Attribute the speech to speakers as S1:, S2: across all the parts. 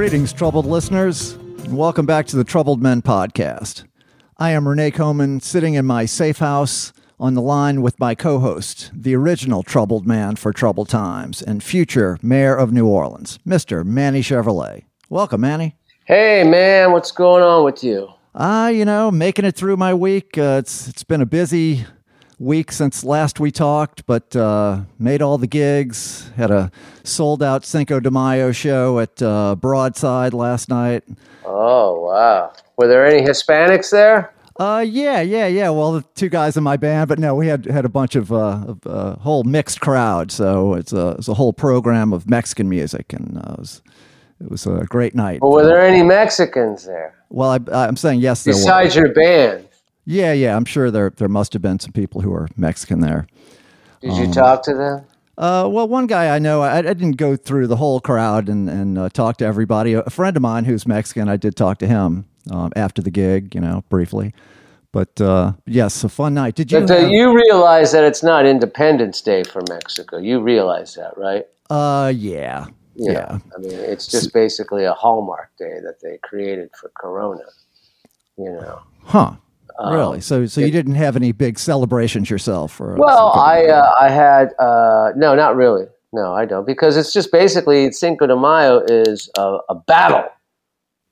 S1: Greetings, troubled listeners, and welcome back to the Troubled Men podcast. I am Renee Coman, sitting in my safe house on the line with my co host, the original troubled man for troubled times and future mayor of New Orleans, Mr. Manny Chevrolet. Welcome, Manny.
S2: Hey, man, what's going on with you?
S1: Ah, uh, you know, making it through my week. Uh, it's it's been a busy week since last we talked, but uh, made all the gigs. Had a sold out Cinco de Mayo show at uh, Broadside last night.
S2: Oh wow! Were there any Hispanics there?
S1: Uh, yeah, yeah, yeah. Well, the two guys in my band, but no, we had had a bunch of uh, a uh, whole mixed crowd. So it's a it's a whole program of Mexican music, and uh, it, was, it was a great night.
S2: Well, were there any Mexicans there?
S1: Well, I, am saying yes.
S2: Besides your band.
S1: Yeah, yeah. I'm sure there there must have been some people who are Mexican there.
S2: Did you um, talk to them?
S1: Uh, well, one guy I know, I, I, didn't go through the whole crowd and, and uh, talk to everybody. A friend of mine who's Mexican, I did talk to him um, after the gig, you know, briefly. But uh, yes, a fun night. Did you?
S2: But have... you realize that it's not Independence Day for Mexico. You realize that, right?
S1: Uh, yeah, yeah.
S2: I mean, it's just basically a Hallmark day that they created for Corona. You know.
S1: Huh. Um, really? So, so it, you didn't have any big celebrations yourself? Or
S2: well, I uh, I had uh, no, not really. No, I don't because it's just basically Cinco de Mayo is a, a battle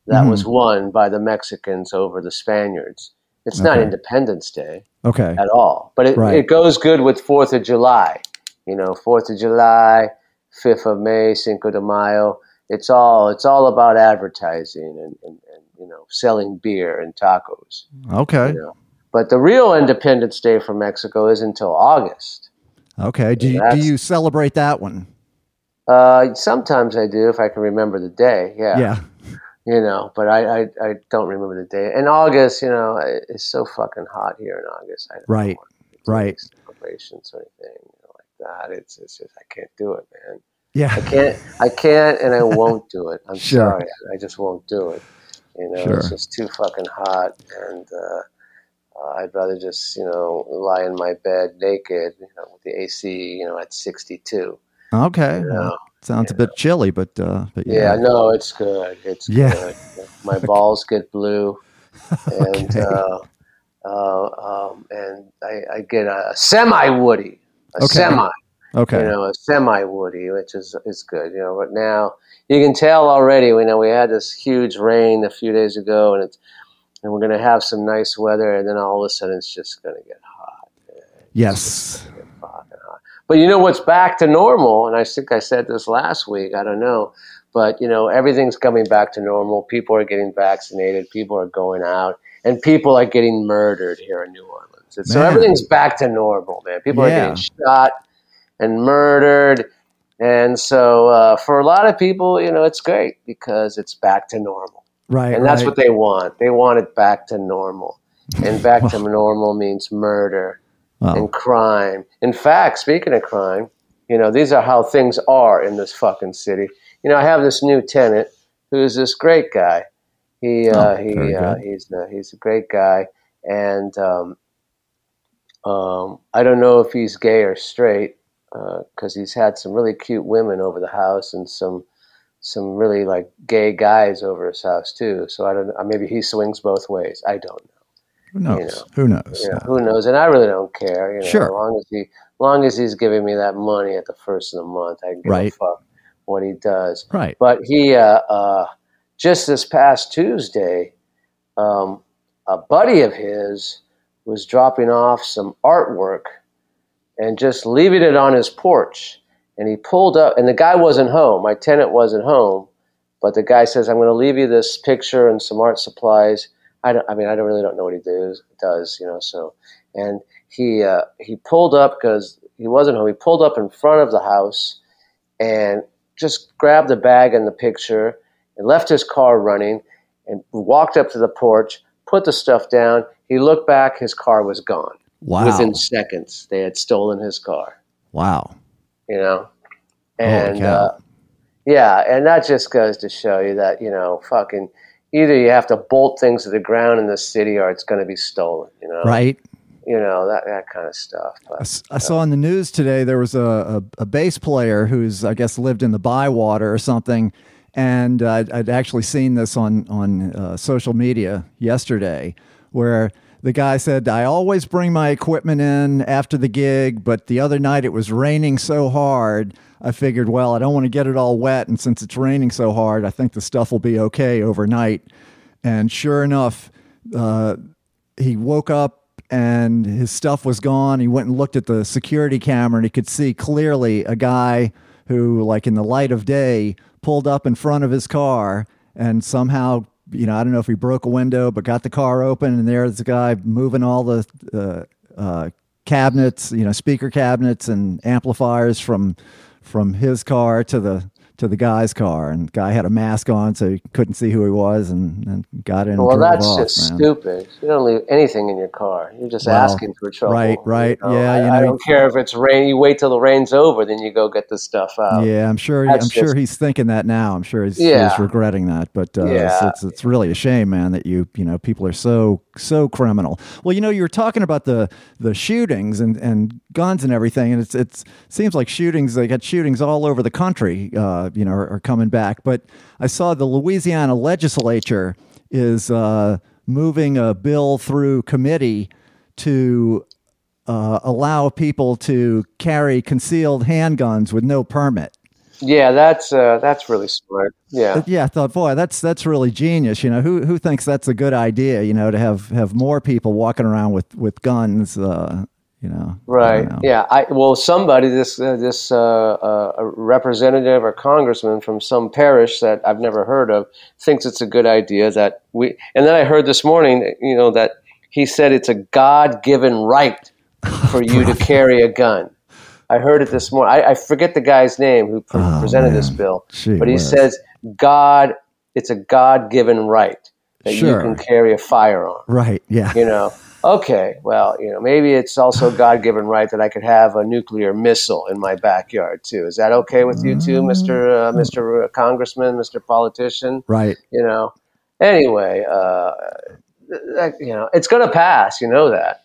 S2: that mm-hmm. was won by the Mexicans over the Spaniards it's okay. not Independence Day,
S1: okay,
S2: at all. But it, right. it goes good with Fourth of July. You know, Fourth of July, Fifth of May, Cinco de Mayo. It's all it's all about advertising and, and, and you know selling beer and tacos.
S1: Okay.
S2: You know? But the real Independence Day for Mexico is until August.
S1: Okay. Do you, do you celebrate that one?
S2: Uh, sometimes I do if I can remember the day. Yeah.
S1: Yeah
S2: you know, but I, I, I don't remember the day. In August, you know, it's so fucking hot here in August. I
S1: right, right.
S2: Celebrations or anything you know, like that. It's, it's just I can't do it, man.
S1: Yeah,
S2: I can't, I can't, and I won't do it. I'm sure. sorry, I just won't do it. You know, sure. it's just too fucking hot, and uh, uh, I'd rather just you know lie in my bed naked, you know, with the AC, you know, at 62.
S1: Okay. You know? Sounds a bit chilly, but uh, but
S2: yeah. yeah, no, it's good. It's yeah. good. My balls get blue, and okay. uh, uh, um, and I, I, get a semi woody, a okay. semi.
S1: Okay.
S2: You know, a semi woody, which is is good. You know, but now you can tell already. We know we had this huge rain a few days ago, and it's and we're going to have some nice weather, and then all of a sudden it's just going to get hot.
S1: Yes.
S2: But you know what's back to normal, and I think I said this last week. I don't know, but you know everything's coming back to normal. People are getting vaccinated. People are going out, and people are getting murdered here in New Orleans. so everything's back to normal, man. People yeah. are getting shot and murdered, and so uh, for a lot of people, you know, it's great because it's back to normal.
S1: Right,
S2: and that's
S1: right.
S2: what they want. They want it back to normal, and back to normal means murder wow. and crime. In fact, speaking of crime, you know, these are how things are in this fucking city. You know, I have this new tenant who's this great guy. He uh, oh, he uh, he's uh, he's a great guy, and um, um, I don't know if he's gay or straight because uh, he's had some really cute women over the house and some some really like gay guys over his house too. So I don't. know. Maybe he swings both ways. I don't know.
S1: Who knows? You know, who knows?
S2: You know, who knows? And I really don't care. You know,
S1: sure.
S2: As long as he, as long as he's giving me that money at the first of the month, I can give right. a fuck what he does.
S1: Right.
S2: But he, uh, uh, just this past Tuesday, um, a buddy of his was dropping off some artwork and just leaving it on his porch. And he pulled up, and the guy wasn't home. My tenant wasn't home, but the guy says, "I'm going to leave you this picture and some art supplies." I. I mean, I don't really don't know what he does. Does you know? So, and he uh, he pulled up because he wasn't home. He pulled up in front of the house and just grabbed the bag and the picture and left his car running and walked up to the porch, put the stuff down. He looked back. His car was gone.
S1: Wow!
S2: Within seconds, they had stolen his car.
S1: Wow!
S2: You know, and uh, yeah, and that just goes to show you that you know, fucking either you have to bolt things to the ground in the city or it's going to be stolen. You know,
S1: right?
S2: You know that that kind of stuff.
S1: But, I, I saw in the news today there was a, a, a bass player who's I guess lived in the Bywater or something, and uh, I'd, I'd, actually seen this on on uh, social media yesterday, where the guy said, "I always bring my equipment in after the gig, but the other night it was raining so hard." I figured, well, I don't want to get it all wet, and since it's raining so hard, I think the stuff will be okay overnight. And sure enough, uh, he woke up and his stuff was gone. He went and looked at the security camera, and he could see clearly a guy who, like in the light of day, pulled up in front of his car and somehow, you know, I don't know if he broke a window, but got the car open, and there's the guy moving all the uh, uh, cabinets, you know, speaker cabinets and amplifiers from from his car to the to the guy's car, and the guy had a mask on, so he couldn't see who he was, and, and got in.
S2: Well, that's
S1: off,
S2: just man. stupid. You don't leave anything in your car. You're just well, asking for trouble.
S1: Right, right.
S2: You know?
S1: Yeah,
S2: I,
S1: you know,
S2: I don't care if it's rain. You wait till the rain's over, then you go get the stuff out.
S1: Yeah, I'm sure.
S2: That's
S1: I'm
S2: just,
S1: sure he's thinking that now. I'm sure he's,
S2: yeah.
S1: he's regretting that. But uh,
S2: yeah.
S1: it's, it's it's really a shame, man, that you you know people are so so criminal. Well, you know, you were talking about the the shootings and, and guns and everything, and it's it's seems like shootings. They got shootings all over the country. Uh, you know, are, are coming back. But I saw the Louisiana legislature is uh, moving a bill through committee to uh, allow people to carry concealed handguns with no permit.
S2: Yeah, that's uh, that's really smart. Yeah,
S1: yeah. I thought, boy, that's that's really genius. You know, who who thinks that's a good idea? You know, to have have more people walking around with with guns. Uh, you know,
S2: right?
S1: know.
S2: Yeah. I well, somebody this uh, this uh, uh, representative or congressman from some parish that I've never heard of thinks it's a good idea that we. And then I heard this morning, you know, that he said it's a God given right for you to carry a gun. I heard it this morning. I, I forget the guy's name who pre- oh, presented man. this bill,
S1: Gee,
S2: but he says God, it's a God given right that
S1: sure.
S2: you can carry a firearm.
S1: Right. Yeah.
S2: You know. Okay. Well, you know, maybe it's also God given right that I could have a nuclear missile in my backyard too. Is that okay with you too, Mister uh, Mister uh, Congressman, Mister Politician?
S1: Right.
S2: You know. Anyway, uh, that, you know, it's going to pass. You know that.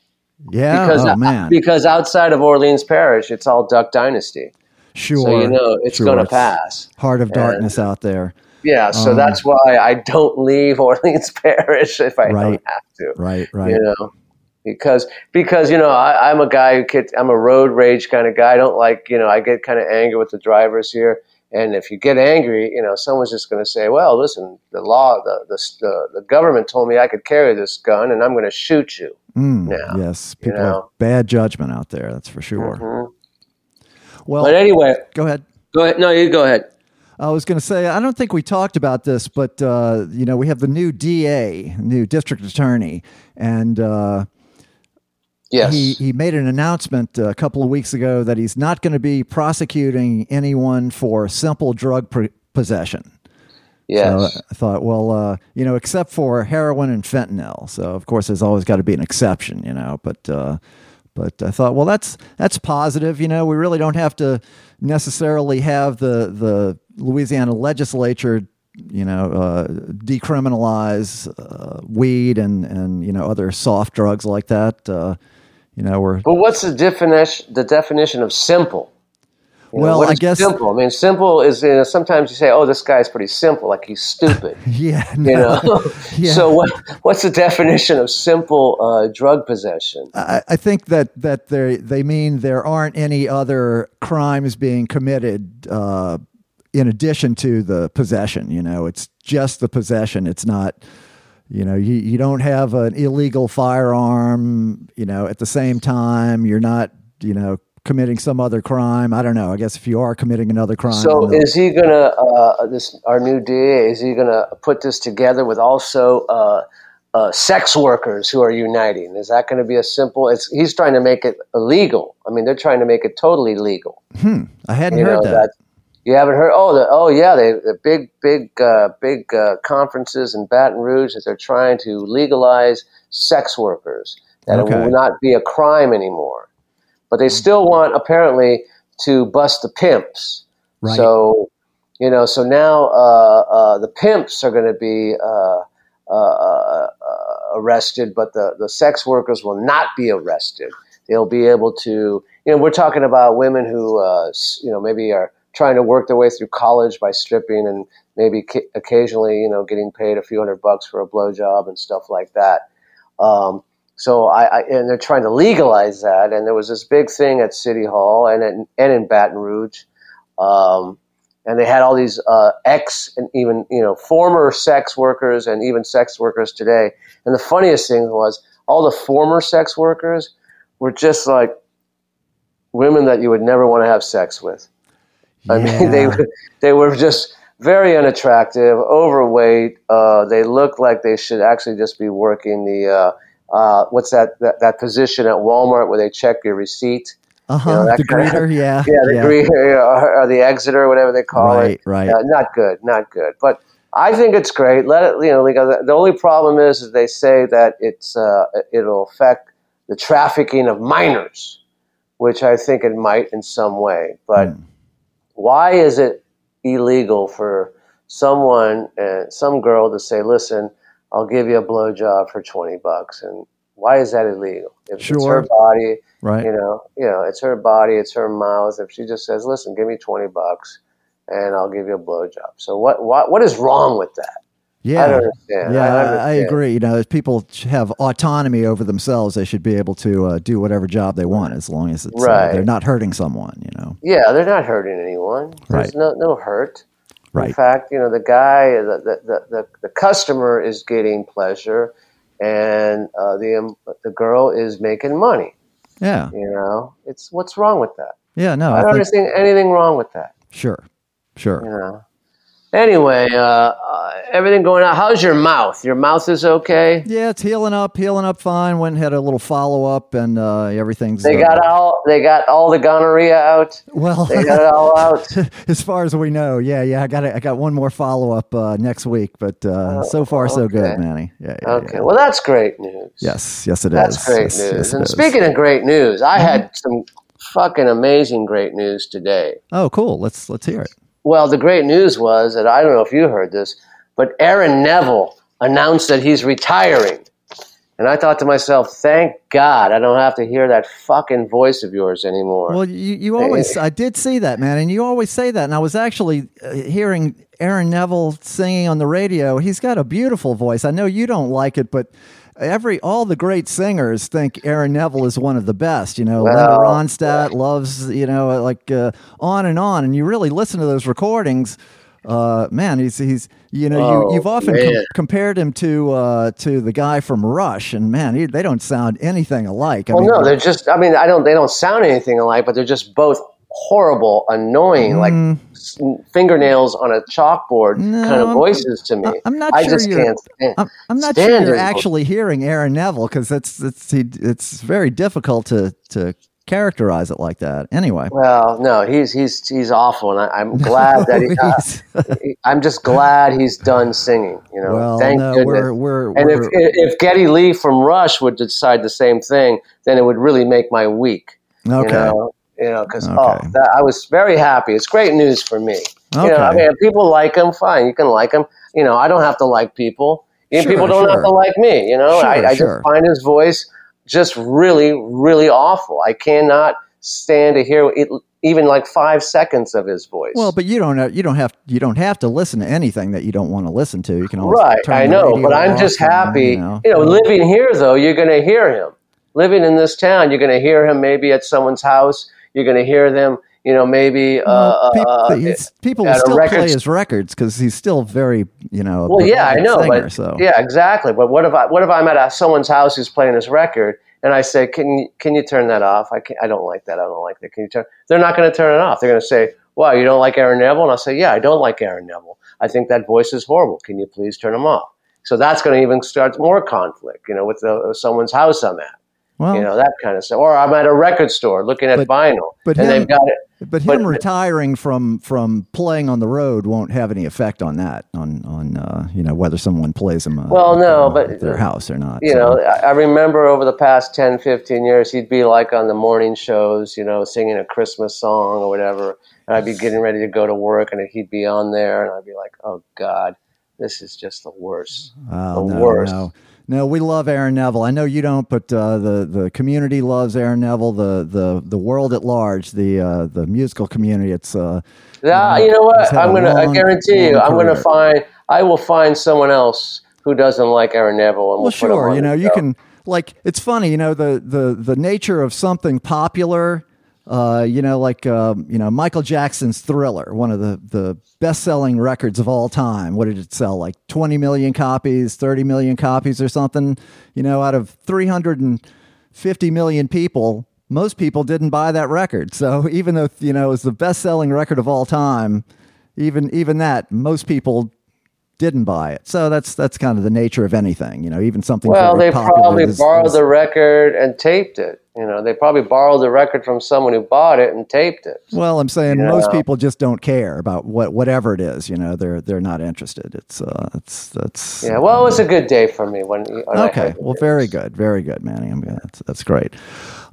S1: Yeah.
S2: Because,
S1: oh, man.
S2: Because outside of Orleans Parish, it's all Duck Dynasty.
S1: Sure.
S2: So you know it's
S1: sure.
S2: going to pass.
S1: Heart of darkness
S2: and,
S1: out there.
S2: Yeah. So um, that's why I don't leave Orleans Parish if I
S1: right,
S2: don't have to.
S1: Right. Right.
S2: You know. Because because you know I, I'm a guy who gets I'm a road rage kind of guy. I don't like you know I get kind of angry with the drivers here. And if you get angry, you know, someone's just going to say, "Well, listen, the law, the, the the government told me I could carry this gun, and I'm going to shoot you."
S1: Mm,
S2: now,
S1: yes, people
S2: you know?
S1: have bad judgment out there. That's for sure.
S2: Mm-hmm.
S1: Well,
S2: but anyway,
S1: go ahead.
S2: Go ahead. No, you go ahead.
S1: I was going to say I don't think we talked about this, but uh, you know, we have the new DA, new district attorney, and. Uh,
S2: Yes.
S1: He, he made an announcement a couple of weeks ago that he's not going to be prosecuting anyone for simple drug pre- possession.
S2: Yes.
S1: So I thought, well, uh, you know, except for heroin and fentanyl. So of course, there's always got to be an exception, you know. But uh, but I thought, well, that's that's positive. You know, we really don't have to necessarily have the the Louisiana legislature you know, uh, decriminalize uh, weed and, and, you know, other soft drugs like that. Uh, you know, we're.
S2: But what's the definition? The definition of simple. You
S1: well,
S2: know,
S1: I guess
S2: simple. I mean, simple is you know, sometimes you say, "Oh, this guy's pretty simple," like he's stupid.
S1: yeah, no.
S2: you know.
S1: yeah.
S2: So, what what's the definition of simple uh, drug possession?
S1: I, I, think that that they they mean there aren't any other crimes being committed uh, in addition to the possession. You know, it's just the possession. It's not you know you, you don't have an illegal firearm you know at the same time you're not you know committing some other crime i don't know i guess if you are committing another crime
S2: so is he gonna uh, this our new da is he gonna put this together with also uh, uh, sex workers who are uniting is that going to be a simple it's he's trying to make it illegal i mean they're trying to make it totally legal
S1: hmm i hadn't
S2: you
S1: heard
S2: know,
S1: that
S2: you haven't heard? Oh, the, oh yeah, they, the big, big, uh, big uh, conferences in Baton Rouge that they're trying to legalize sex workers. That
S1: okay.
S2: it will not be a crime anymore. But they still want apparently to bust the pimps.
S1: Right.
S2: So, you know, so now uh, uh the pimps are going to be uh, uh, arrested, but the, the sex workers will not be arrested. They'll be able to, you know, we're talking about women who, you know, maybe are trying to work their way through college by stripping and maybe ca- occasionally, you know, getting paid a few hundred bucks for a blowjob and stuff like that. Um, so I, I, and they're trying to legalize that. And there was this big thing at City Hall and in, and in Baton Rouge. Um, and they had all these uh, ex and even you know former sex workers and even sex workers today. And the funniest thing was all the former sex workers were just like women that you would never want to have sex with. I mean, they they were just very unattractive, overweight. Uh, they looked like they should actually just be working the uh, uh, what's that, that that position at Walmart where they check your receipt.
S1: Uh huh. You know, the greeter, yeah.
S2: Yeah, the
S1: yeah.
S2: greeter or, or the exiter, whatever they call
S1: right,
S2: it.
S1: Right,
S2: right. not good, not good. But I think it's great. Let it, you know. The only problem is, is they say that it's uh, it'll affect the trafficking of minors, which I think it might in some way. But mm. why is it illegal for someone, uh, some girl, to say, "Listen, I'll give you a blowjob for twenty bucks," and why is that illegal? If
S1: sure.
S2: it's her body,
S1: right?
S2: You know, you know, it's her body, it's her mouth. If she just says, "Listen, give me twenty bucks, and I'll give you a blowjob," so what? What? What is wrong with that?
S1: Yeah,
S2: I don't understand.
S1: Yeah,
S2: I, understand.
S1: I agree. You know, if people have autonomy over themselves, they should be able to uh, do whatever job they want as long as it's,
S2: right.
S1: uh, they're not hurting someone. You know.
S2: Yeah, they're not hurting anyone. There's
S1: right.
S2: no no hurt.
S1: Right.
S2: In fact, you know, the guy, the the, the, the customer is getting pleasure, and uh, the um, the girl is making money.
S1: Yeah.
S2: You know, it's what's wrong with that?
S1: Yeah, no,
S2: I,
S1: I
S2: don't
S1: think,
S2: anything wrong with that.
S1: Sure, sure.
S2: You know. Anyway, uh, uh, everything going on. How's your mouth? Your mouth is okay.
S1: Yeah, it's healing up, healing up fine. Went and had a little follow up, and uh, everything's.
S2: They got all. They got all the gonorrhea out.
S1: Well,
S2: they got it all out.
S1: as far as we know, yeah, yeah. I got I got one more follow up uh, next week, but uh, oh, so far okay. so good, Manny. Yeah, yeah
S2: okay,
S1: yeah.
S2: well that's great news.
S1: Yes, yes, it
S2: that's
S1: is.
S2: great
S1: yes,
S2: news.
S1: Yes,
S2: and speaking of great news, I mm-hmm. had some fucking amazing great news today.
S1: Oh, cool. Let's let's hear it.
S2: Well, the great news was that I don't know if you heard this, but Aaron Neville announced that he's retiring. And I thought to myself, thank God I don't have to hear that fucking voice of yours anymore.
S1: Well, you, you always, I did see that, man. And you always say that. And I was actually uh, hearing Aaron Neville singing on the radio. He's got a beautiful voice. I know you don't like it, but every all the great singers think Aaron Neville is one of the best. You know,
S2: well,
S1: Linda Ronstadt loves you know like uh, on and on, and you really listen to those recordings. Uh, man, he's he's you know
S2: oh,
S1: you you've often com- compared him to uh, to the guy from Rush, and man, he, they don't sound anything alike.
S2: I well,
S1: mean,
S2: no, they're just. I mean, I don't. They don't sound anything alike, but they're just both horrible, annoying, mm. like fingernails on a chalkboard
S1: no,
S2: kind of voices to me.
S1: I'm not
S2: I
S1: sure
S2: just
S1: you're,
S2: can't stand,
S1: I'm, I'm not sure you're actually hearing Aaron Neville because it's it's he, it's very difficult to to characterize it like that. Anyway,
S2: well, no, he's he's he's awful, and I, am glad that he, uh, I'm just glad he's done singing. You know,
S1: well,
S2: thank
S1: no,
S2: goodness.
S1: We're, we're,
S2: and
S1: we're,
S2: if if Geddy Lee from Rush would decide the same thing, then it would really make my week.
S1: Okay.
S2: You know? You know, because oh,
S1: Okay.
S2: oh, that, I was very happy. It's great news for me.
S1: Okay.
S2: You know, I mean, if people like him, fine. You can like him. You know, I don't have to like people. You
S1: Sure,
S2: people don't
S1: sure.
S2: have to like me. You know,
S1: Sure,
S2: I, I just find his voice just really, really awful. I cannot stand to hear it, even like five seconds of his voice.
S1: well, but you don't you don't have you don't have to listen to anything that you don't want to listen to. You can always
S2: right, I know, but I'm just
S1: and,
S2: happy.
S1: You know,
S2: you know, living here though, you're going to hear him. Living in this town, you're going to hear him maybe at someone's house. You're going to hear them. You know, maybe.
S1: Well,
S2: uh, uh,
S1: people will
S2: at a
S1: still play his records because he's still very, you know.
S2: Well, yeah, I know,
S1: singer,
S2: but
S1: so.
S2: yeah, exactly. But what if I what if I'm at a, someone's house who's playing his record, and I say, "Can you can you turn that off? I I don't like that. I don't like that. Can you turn?" They're not going to turn it off. They're going to say, "Wow, you don't like Aaron Neville?" And I'll say, "Yeah, I don't like Aaron Neville. I think that voice is horrible. Can you please turn him off?" So that's going to even start more conflict, you know, with the, someone's house I'm at,
S1: well,
S2: you know, that kind of stuff. Or I'm at a record store looking at
S1: But-
S2: vinyl,
S1: but
S2: and
S1: him-
S2: they've got it.
S1: but him
S2: but-
S1: retiring from from playing on the road won't have any effect on that on on uh, you know whether someone plays him uh,
S2: Well, no,
S1: uh,
S2: but-
S1: their house or not.
S2: you
S1: so.
S2: know, I I remember over the past 10, 15 years, he'd be like on the morning shows, you know, singing a Christmas song or whatever. And I'd be getting ready to go to work and he'd be on there and I'd be like, oh God, this is just the worst.
S1: Oh,
S2: the
S1: no,
S2: worst.
S1: no. No, we love Aaron Neville. I know you don't, but uh, the the community loves Aaron Neville. The the the world at large, the uh, the musical community. It's uh,
S2: Yeah, you know what? I'm gonna. I guarantee you, I'm gonna find. I will find someone else who doesn't like Aaron Neville. And
S1: well,
S2: we'll
S1: sure. You know, you can like. It's funny. You know, the the the nature of something popular uh, you know, like um, you know Michael Jackson's Thriller, one of the the best selling records of all time. What did it sell? Like twenty million copies, thirty million copies, or something. You know, out of three hundred and fifty million people, most people didn't buy that record. So even though you know it's the best selling record of all time, even even that most people didn't buy it. So that's that's kind of the nature of anything, you know, even something.
S2: Well, they probably is, borrowed is, the record and taped it. You know, they probably borrowed the record from someone who bought it and taped it.
S1: Well, I'm saying you most know? people just don't care about what whatever it is. You know, they're they're not interested. It's uh, it's that's.
S2: Yeah, well, it was a good day for me when. when
S1: okay, well, very good, very good, Manny. I mean, that's that's great.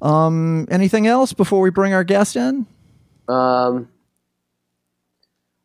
S1: Um, anything else before we bring our guest in? Um.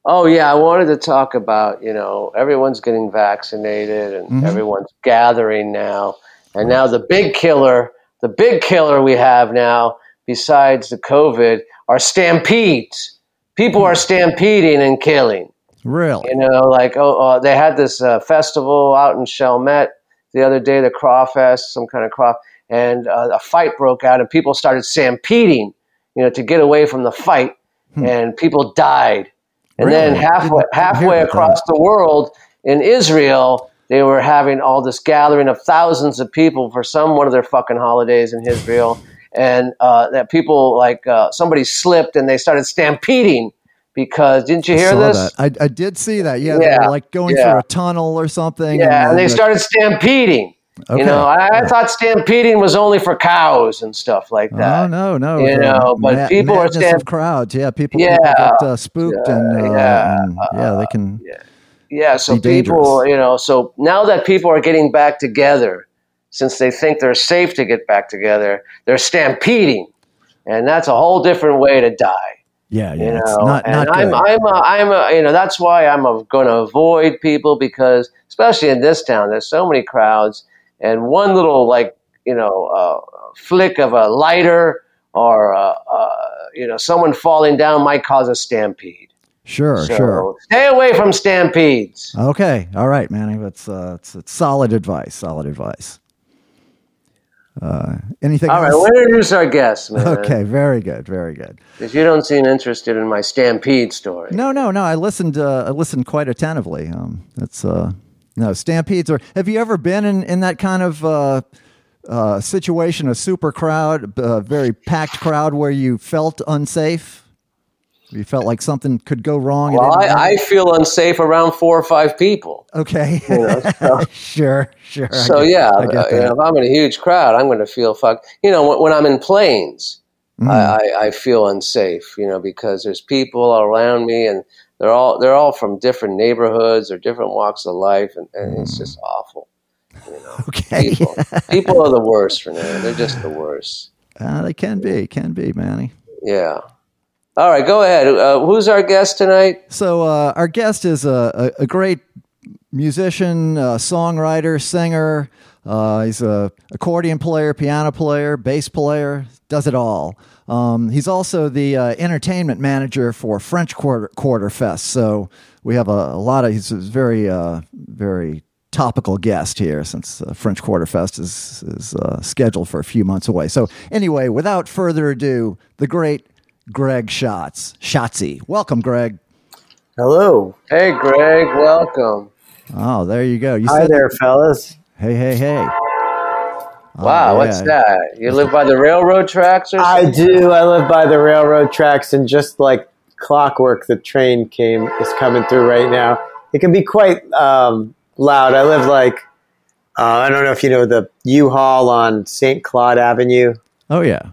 S2: Oh yeah, I wanted to talk about you know everyone's getting vaccinated and mm-hmm. everyone's gathering now, and now the big killer, the big killer we have now besides the COVID are stampedes. People are stampeding and killing.
S1: Really?
S2: You know, like oh, uh, they had this uh, festival out in Chalmette the other day, the Crawfest, some kind of craw, and uh, a fight broke out, and people started stampeding, you know, to get away from the fight, hmm. and people died and really? then halfway, halfway across the world in Israel, they were having all this gathering of thousands of people for some one of their fucking holidays in Israel. And uh, that people like uh, somebody slipped and they started stampeding because didn't you hear this?
S1: I, I, did see that. Yeah, yeah they were like going yeah. through a tunnel or something.
S2: Yeah, and, and they started stampeding. Okay. You know, I, I, thought stampeding was only for cows and stuff like that.
S1: Oh no, no,
S2: you know, but ma- people are
S1: stamp- crowds. Yeah, people, yeah, people get uh, spooked yeah, and, uh, yeah, and, yeah, they can.
S2: Yeah, yeah so people, you know, so now that people are getting back together, since they think they're safe to get back together, they're stampeding, and that's a whole different way to die.
S1: Yeah, yeah.
S2: You know, not, and I'm, I'm, a, I'm, a, you know, that's why I'm going to avoid people because, especially in this town, there's so many crowds and one little like you know uh, flick of a lighter or uh, uh, you know someone falling down might cause a stampede.
S1: Sure, so sure.
S2: Stay away from stampedes.
S1: Okay, all right, Manny. That's uh, it's, it's solid advice. Solid advice. Uh, anything?
S2: All else? right, we'll introduce our guest, man.
S1: Okay, very good, very good.
S2: Because you don't seem interested in my stampede story.
S1: No, no, no. I listened. Uh, I listened quite attentively. Um, that's uh, no, stampedes or have you ever been in, in that kind of uh, uh, situation, a super crowd, a very packed crowd where you felt unsafe? You felt like something could go wrong.
S2: Well, I, I, feel unsafe around four or five people.
S1: Okay. You know, so. sure, sure.
S2: So, get, yeah, uh, you know, if I'm in a huge crowd, I'm going to feel fucked. You know, when, when I'm in planes, mm. I, I, I feel unsafe, you know, because there's people around me and they're all they're all from different neighborhoods or different walks of life, and, and it's just awful. You know,
S1: okay.
S2: people, people are the worst, Renee. They're just the worst.
S1: Uh, they can be, can be, Manny.
S2: Yeah. All right, go ahead. Uh, who's our guest tonight?
S1: So uh, our guest is a, a, a great musician, uh, songwriter, singer. Uh, he's a accordion player, piano player, bass player, does it all. Um, he's also the uh, entertainment manager for French Quarter, Quarter Fest. So we have a, a lot of, he's a very, uh, very topical guest here since uh, French Quarter Fest is, is uh, scheduled for a few months away. So anyway, without further ado, the great Greg Schatz. Schatzy. Welcome, Greg.
S3: Hello.
S2: Hey, Greg. Welcome.
S1: Oh, there you go. You
S3: Hi there, fellas.
S1: Hey, hey, hey.
S2: Wow, yeah. what's that? You live by the railroad tracks or
S3: something? I do. I live by the railroad tracks, and just like clockwork, the train came is coming through right now. It can be quite um, loud. I live like uh, I don't know if you know the U-Haul on St. Claude Avenue.
S1: Oh yeah,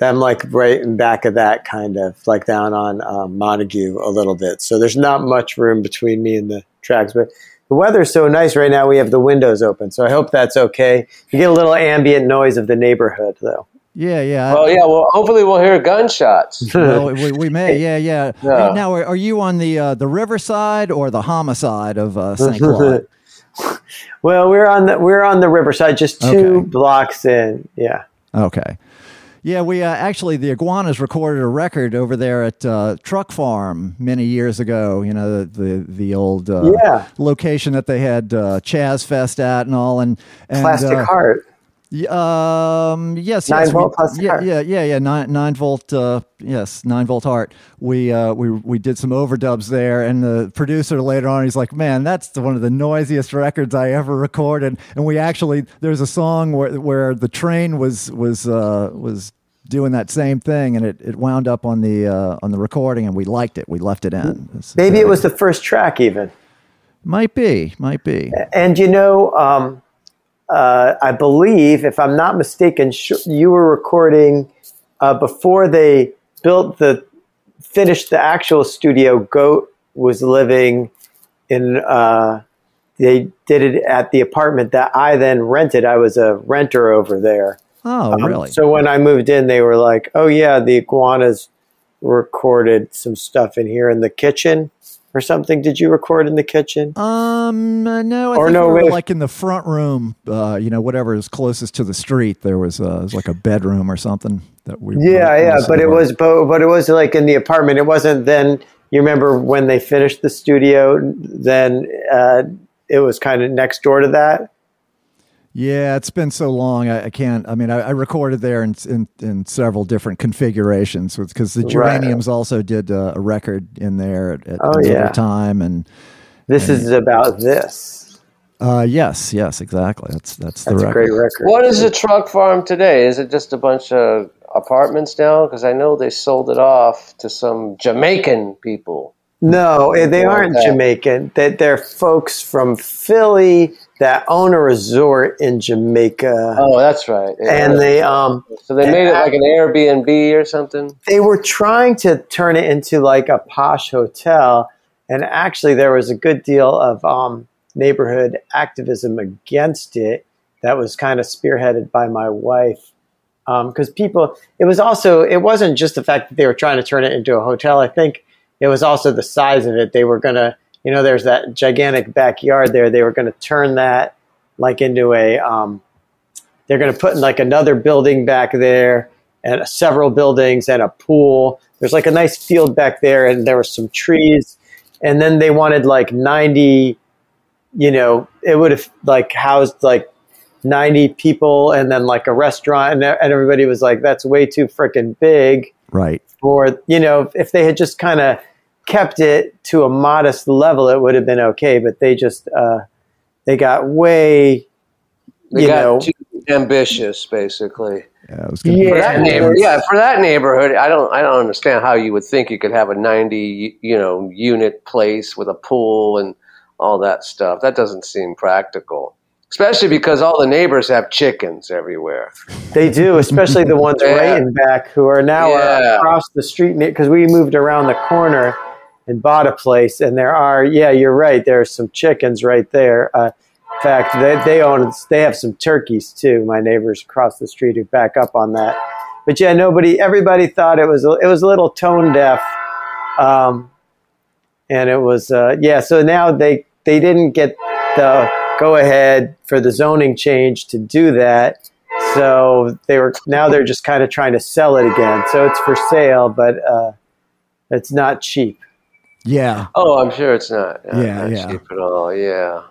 S3: I'm like right in back of that kind of like down on um, Montegut a little bit. So there's not much room between me and the tracks, but the weather's so nice right now. We have the windows open, so I hope that's okay. You get a little ambient noise of the neighborhood, though.
S1: Yeah, yeah.
S2: Well, yeah. Well, hopefully we'll hear gunshots.
S1: well, we, we, may. Yeah, yeah. yeah. Now, are you on the uh, the riverside or the homicide of uh, St. Claude?
S3: Well, we're on the we're on the riverside, just two
S1: Okay.
S3: blocks in. Yeah.
S1: Okay. Yeah, we uh, actually the iguanas recorded a record over there at uh, Truck Farm many years ago. You know the the, the old uh,
S3: Yeah.
S1: location that they had uh, Chaz Fest at and all, and, and
S3: Plastic
S1: uh,
S3: heart.
S1: Um. Yes.
S3: Nine
S1: yes,
S3: volt
S1: we- yeah, yeah. Yeah. Yeah. Nine nine volt. Uh, yes. Nine volt heart. We uh we we did some overdubs there, and the producer later on he's like, "Man, that's one of the noisiest records I ever recorded." And we actually there's a song where where the train was was uh was doing that same thing, and it, it wound up on the uh, on the recording, and we liked it. We left it in. It's
S3: Maybe
S1: very-
S3: it was the first track, even.
S1: might be might be.
S3: And you know, um, uh, I believe, if I'm not mistaken, sh- you were recording uh, before they built the finished the actual studio. Goat was living in. Uh, they did it at the apartment that I then rented. I was a renter over there.
S1: Oh,
S3: Um,
S1: really?
S3: So when I moved in, they were like, "Oh yeah, the iguanas recorded some stuff in here in the kitchen or something." Did you record in the kitchen?
S1: Um, uh, no, I
S3: Or
S1: think
S3: no,
S1: we were like in the front room. Uh, you know, whatever is closest to the street. There was, uh, it was like a bedroom or something that we.
S3: Yeah, yeah, but it was but, but it was like in the apartment. It wasn't then. You remember when they finished the studio? Then uh, it was kind of next door to that.
S1: Yeah, it's been so long. I, I can't. I mean, I, I recorded there in, in in several different configurations because the
S3: Right.
S1: Geraniums also did uh, a record in there at, at
S3: Oh,
S1: another
S3: yeah.
S1: time, and
S3: This is about this.
S1: uh, yes, yes, exactly. That's that's the
S3: That's a
S1: record.
S3: great record.
S2: What is the truck farm today? Is it just a bunch of apartments now? Because I know they sold it off to some Jamaican people.
S3: No, eh, they aren't
S2: that.
S3: Jamaican. They, they're folks from Philly that own a resort in Jamaica,
S2: Oh, that's right. Yeah.
S3: and they um
S2: so they made it like an Airbnb or something.
S3: they were trying to turn it into like a posh hotel and actually there was a good deal of um, neighborhood activism against it that was kind of spearheaded by my wife because people it was also it wasn't just the fact that they were trying to turn it into a hotel i think it was also the size of it they were going to you know there's that gigantic backyard there they were going to turn that like into a um, they're going to put in like another building back there and several buildings and a pool. There's like a nice field back there, and there were some trees. And then they wanted like 90, you know, it would have like housed like 90 people and then like a restaurant. And, and everybody was like, that's way too freaking big
S1: Right.
S3: Or, you know, if they had just kind of kept it to a modest level, it would have been okay. But they just, uh, they got way,
S2: They
S3: you
S2: got
S3: know,
S2: too ambitious, basically.
S1: Yeah, was
S3: Yeah.
S2: For that neighbor, yeah, for that neighborhood, I don't, I don't understand how you would think you could have a ninety, you know, unit place with a pool and all that stuff. That doesn't seem practical, especially because all the neighbors have chickens everywhere.
S3: They do, especially the ones
S2: Yeah.
S3: right in back who are now uh,
S2: Yeah.
S3: across the street because we moved around the corner and bought a place, and there are yeah, you're right. There are some chickens right there. Uh, in fact, they, they own they have some turkeys too. My neighbors across the street who back up on that. But yeah, nobody, everybody thought it was it was a little tone deaf, um, and it was uh, yeah. So now they they didn't get the go ahead for the zoning change to do that. So they were now they're just kind of trying to sell it again. So it's for sale, but uh, it's not cheap.
S1: Yeah.
S2: Oh, I'm sure it's not. not-
S1: Yeah,
S2: not
S1: yeah.
S2: cheap at all. Yeah.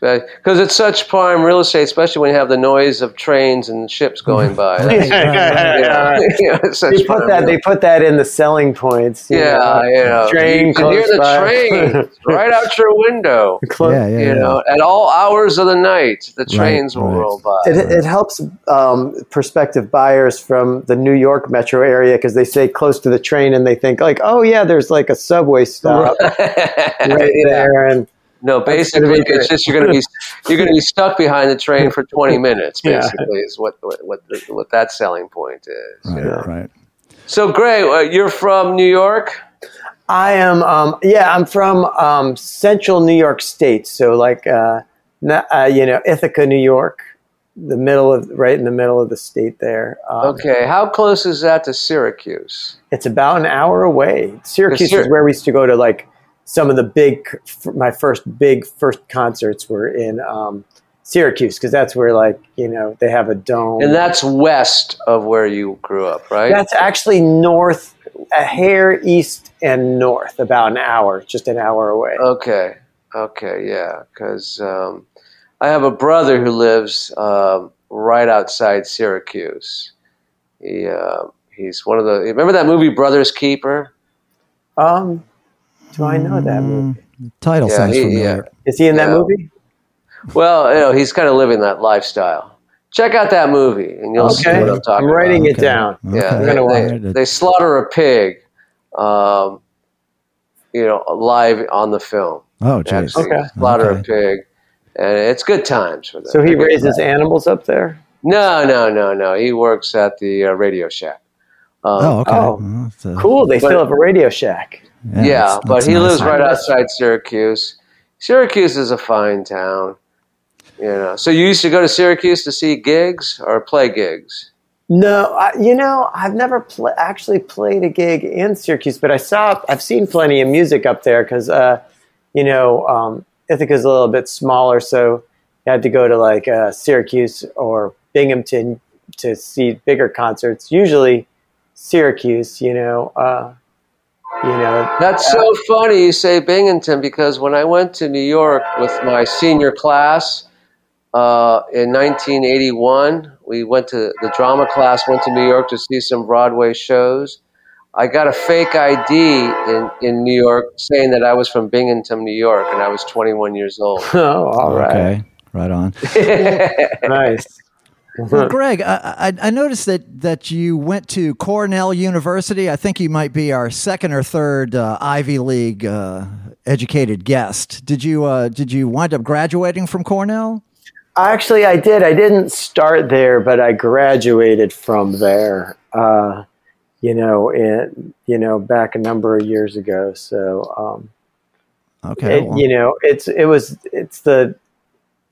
S2: Because it's such prime real estate, especially when you have the noise of trains and ships going by. That's-
S3: Yeah.
S2: you know,
S3: They put that
S2: real-
S3: they put that in the selling points. you
S2: Yeah,
S3: know.
S2: you know,
S3: Train
S2: you can hear the
S3: by.
S2: train right out your window.
S3: Close-
S1: Yeah, yeah,
S2: You
S1: yeah.
S2: know, at all hours of the night, the trains will
S1: right.
S2: roll by.
S3: It, it helps um, prospective buyers from the New York metro area because they say close to the train and they think like, oh yeah, there's like a subway stop right
S2: Yeah.
S3: there, and
S2: No, basically, it's just you're going to be you're going to be stuck behind the train for 20 minutes.
S3: Yeah.
S2: Basically, is what what what, the, what that selling point is.
S1: Right.
S2: you know?
S1: Right.
S2: So, Gray, uh, you're from New York.
S3: I am, um, yeah, I'm from um, central New York State, so like, uh, na- uh, you know, Ithaca, New York, the middle of, right in the middle of the state there. Um,
S2: Okay, how close is that to Syracuse?
S3: It's about an hour away. Syracuse
S2: Syr-
S3: is where we used to go to like some of the big, my first big first concerts were in um, Syracuse because that's where like you know they have a dome.
S2: And that's west of where you grew up, right?
S3: That's actually north, a hair east and north, about an hour, just an hour away.
S2: Okay, okay, yeah. Because um, I have a brother who lives um, right outside Syracuse. He uh, he's one of the. Remember that movie Brothers Keeper?
S3: Um, do I know that movie?
S1: Title
S2: Yeah,
S1: sounds
S2: he-
S1: familiar.
S3: Is he in that movie?
S2: Well, you know, he's kind of living that lifestyle. Check out that movie, and you'll see what I'm talking
S3: I'm writing
S2: about.
S3: it down.
S2: Yeah,
S1: Okay.
S3: I'm
S2: they, they, they slaughter a pig, um, you know, live on the film.
S1: Oh,
S2: They
S1: jeez.
S3: Okay.
S2: Slaughter
S1: Okay.
S2: a pig, and it's good times for them.
S3: So he raises
S2: times.
S3: animals up there.
S2: No, no, no, no. He works at the uh, Radio Shack. Um,
S1: Oh, okay.
S3: Oh,
S1: Well,
S3: Cool. They
S2: But-
S3: still have a Radio Shack.
S2: Yeah,
S1: that's-
S2: but
S1: that's
S2: he
S1: nice.
S2: lives right outside Syracuse. Syracuse is a fine town, you know. So you used to go to Syracuse to see gigs or play gigs?
S3: No, I, you know, I've never pl- actually played a gig in Syracuse, but I saw, I've seen plenty of music up there because, uh, you know, um, Ithaca's a little bit smaller, so you had to go to like uh, Syracuse or Binghamton to see bigger concerts. Usually, Syracuse, you know, uh, you know.
S2: That's so funny you say Binghamton because when I went to New York with my senior class uh, in 1981, we went to the drama class, went to New York to see some Broadway shows. I got a fake ID in, in New York saying that I was from Binghamton, New York, and I was 21 years old.
S3: Oh, all right,
S1: Okay, right on.
S3: nice.
S1: Well, Greg, I, I, I noticed that, that you went to Cornell University. I think you might be our second or third uh, Ivy League uh, educated guest. Did you uh, did you wind up graduating from Cornell?
S3: Actually, I did. I didn't start there, but I graduated from there. Uh, you know, in you know, back a number of years ago. So, um,
S1: Okay,
S3: it-
S1: well,
S3: you know, it's it was it's the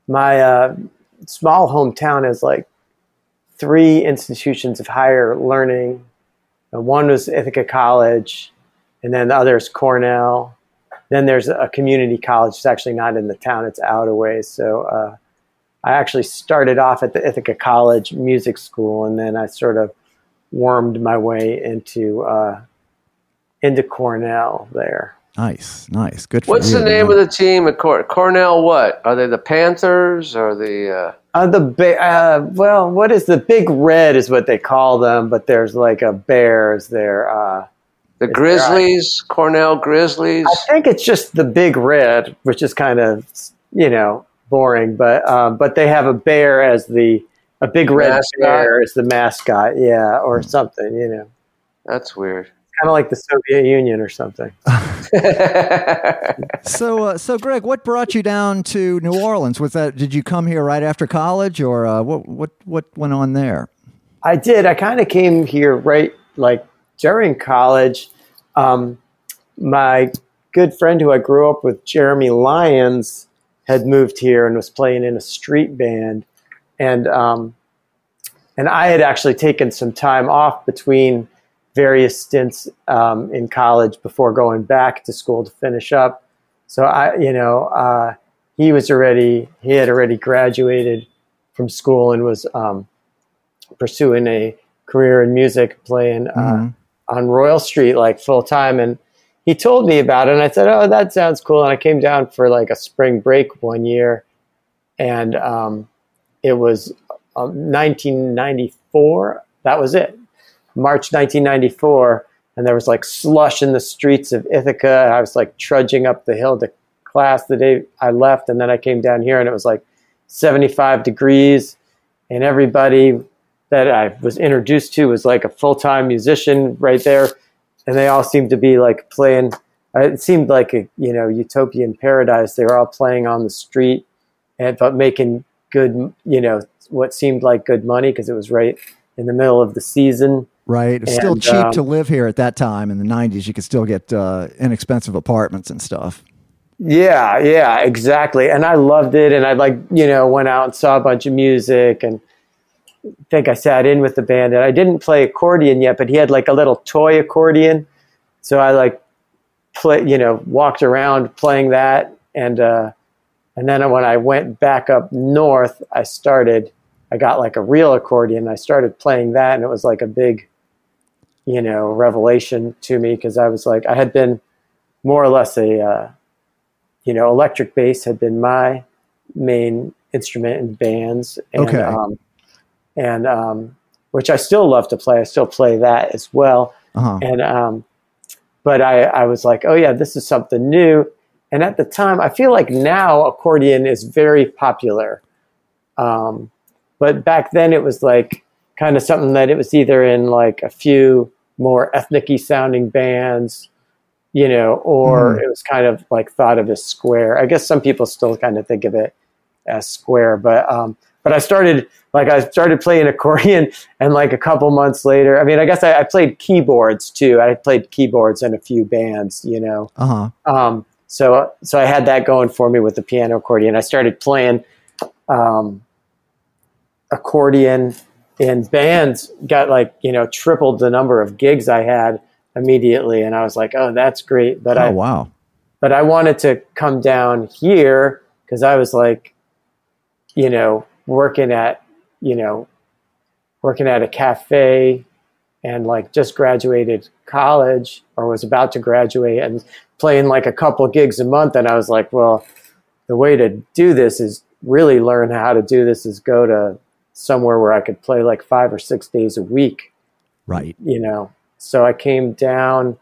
S3: my uh, small hometown has like three institutions of higher learning. And one was Ithaca College, and then the other is Cornell. Then there's a community college. It's actually not in the town; it's out a ways. So uh, I actually started off at the Ithaca College Music School, and then I sort of wormed my way into uh, into Cornell there.
S1: Nice, nice, good. For
S2: What's
S1: you,
S2: the name
S1: man.
S2: of the team at Cor- Cornell? What are they? The Panthers or the? Uh,
S3: Uh, the ba- uh, well, what is the big red is what they call them, but there's like a bears there. Uh,
S2: the
S3: It's
S2: Grizzlies, Cornell Grizzlies.
S3: I think it's just the big red, which is kind of you know boring, but um, but they have a bear as the a big red
S2: Mascot?
S3: bear as the mascot, yeah, or something, you know,
S2: That's weird.
S3: Kind of like the Soviet Union or something.
S1: So, uh, so Greg, what brought you down to New Orleans? Was that did you come here right after college, or uh, what what what went on there?
S3: I did. I kind of came here right like during college. Um, my good friend who I grew up with, Jeremy Lyons, had moved here and was playing in a street band, and um, and I had actually taken some time off between various stints um, in college before going back to school to finish up. So I, you know, uh, he was already he had already graduated from school and was um, pursuing a career in music, playing uh,
S1: Mhm.
S3: on Royal Street like full time. And he told me about it, and I said, "Oh, that sounds cool." And I came down for like a spring break one year, and um, it was um, 1994. That was it, March 1994, and there was like slush in the streets of Ithaca. And I was like trudging up the hill to class the day I left, and then I came down here, and it was like 75 degrees, and everybody that I was introduced to was like a full time musician right there, and they all seemed to be like playing. uh, It seemed like a you know utopian paradise. They were all playing on the street, and but making good you know what seemed like good money because it was right in the middle of the season.
S1: Right, it was still cheap
S3: um,
S1: to live here at that time in the '90s. You could still get uh, inexpensive apartments and stuff.
S3: Yeah, yeah, exactly. And I loved it. And I like, you know, went out and saw a bunch of music and I think I sat in with the band and I didn't play accordion yet, but he had like a little toy accordion. So I like play, you know, walked around playing that, and uh, and then when I went back up north, I started. I got like a real accordion. I started playing that, and it was like a big, you know, revelation to me because I was like, I had been more or less a, uh, you know, electric bass had been my main instrument in bands. And,
S1: Okay.
S3: Um, and um, which I still love to play. I still play that as well.
S1: Uh-huh.
S3: And um, but I, I was like, oh yeah, this is something new. And at the time, I feel like now accordion is very popular. Um, but back then, it was like kind of something that it was either in like a few more ethnic-y sounding bands, you know, or
S1: Mhm.
S3: it was kind of like thought of as square. I guess some people still kind of think of it as square, but um, but I started like I started playing accordion, and like a couple months later, I mean, I guess I, I played keyboards too. I played keyboards in a few bands, you know.
S1: Uh-huh.
S3: Um, so so I had that going for me with the piano accordion. I started playing um, accordion in bands. Got like you know tripled the number of gigs I had immediately, and I was like, oh, that's great. But
S1: oh,
S3: I
S1: wow.
S3: but I wanted to come down here because I was like, you know, working at, you know, working at a cafe and like just graduated college or was about to graduate and playing like a couple gigs a month. And I was like, well, the way to do this is really learn how to do this is go to somewhere where I could play like five or six days a week
S1: Right.
S3: you know. So I came down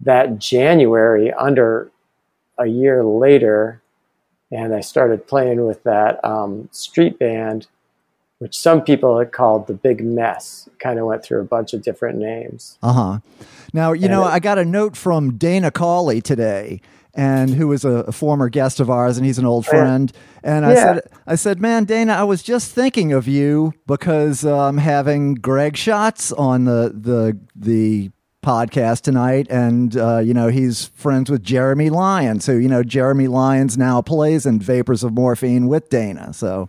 S3: that January under a year later, and I started playing with that um, street band, which some people had called the Big Mess. Kind of went through a bunch of different names.
S1: Uh huh. Now, you
S3: And
S1: know,
S3: it-
S1: I got a note from Dana Colley today, and who is a, a former guest of ours, and he's an old
S3: Oh,
S1: friend. And I
S3: Yeah.
S1: said, I said, man, Dana, I was just thinking of you because uh, I'm having Greg Schatz on the the the podcast tonight, and uh, you know he's friends with Jeremy Lyons, who you know Jeremy Lyons now plays in Vapors of Morphine with Dana. So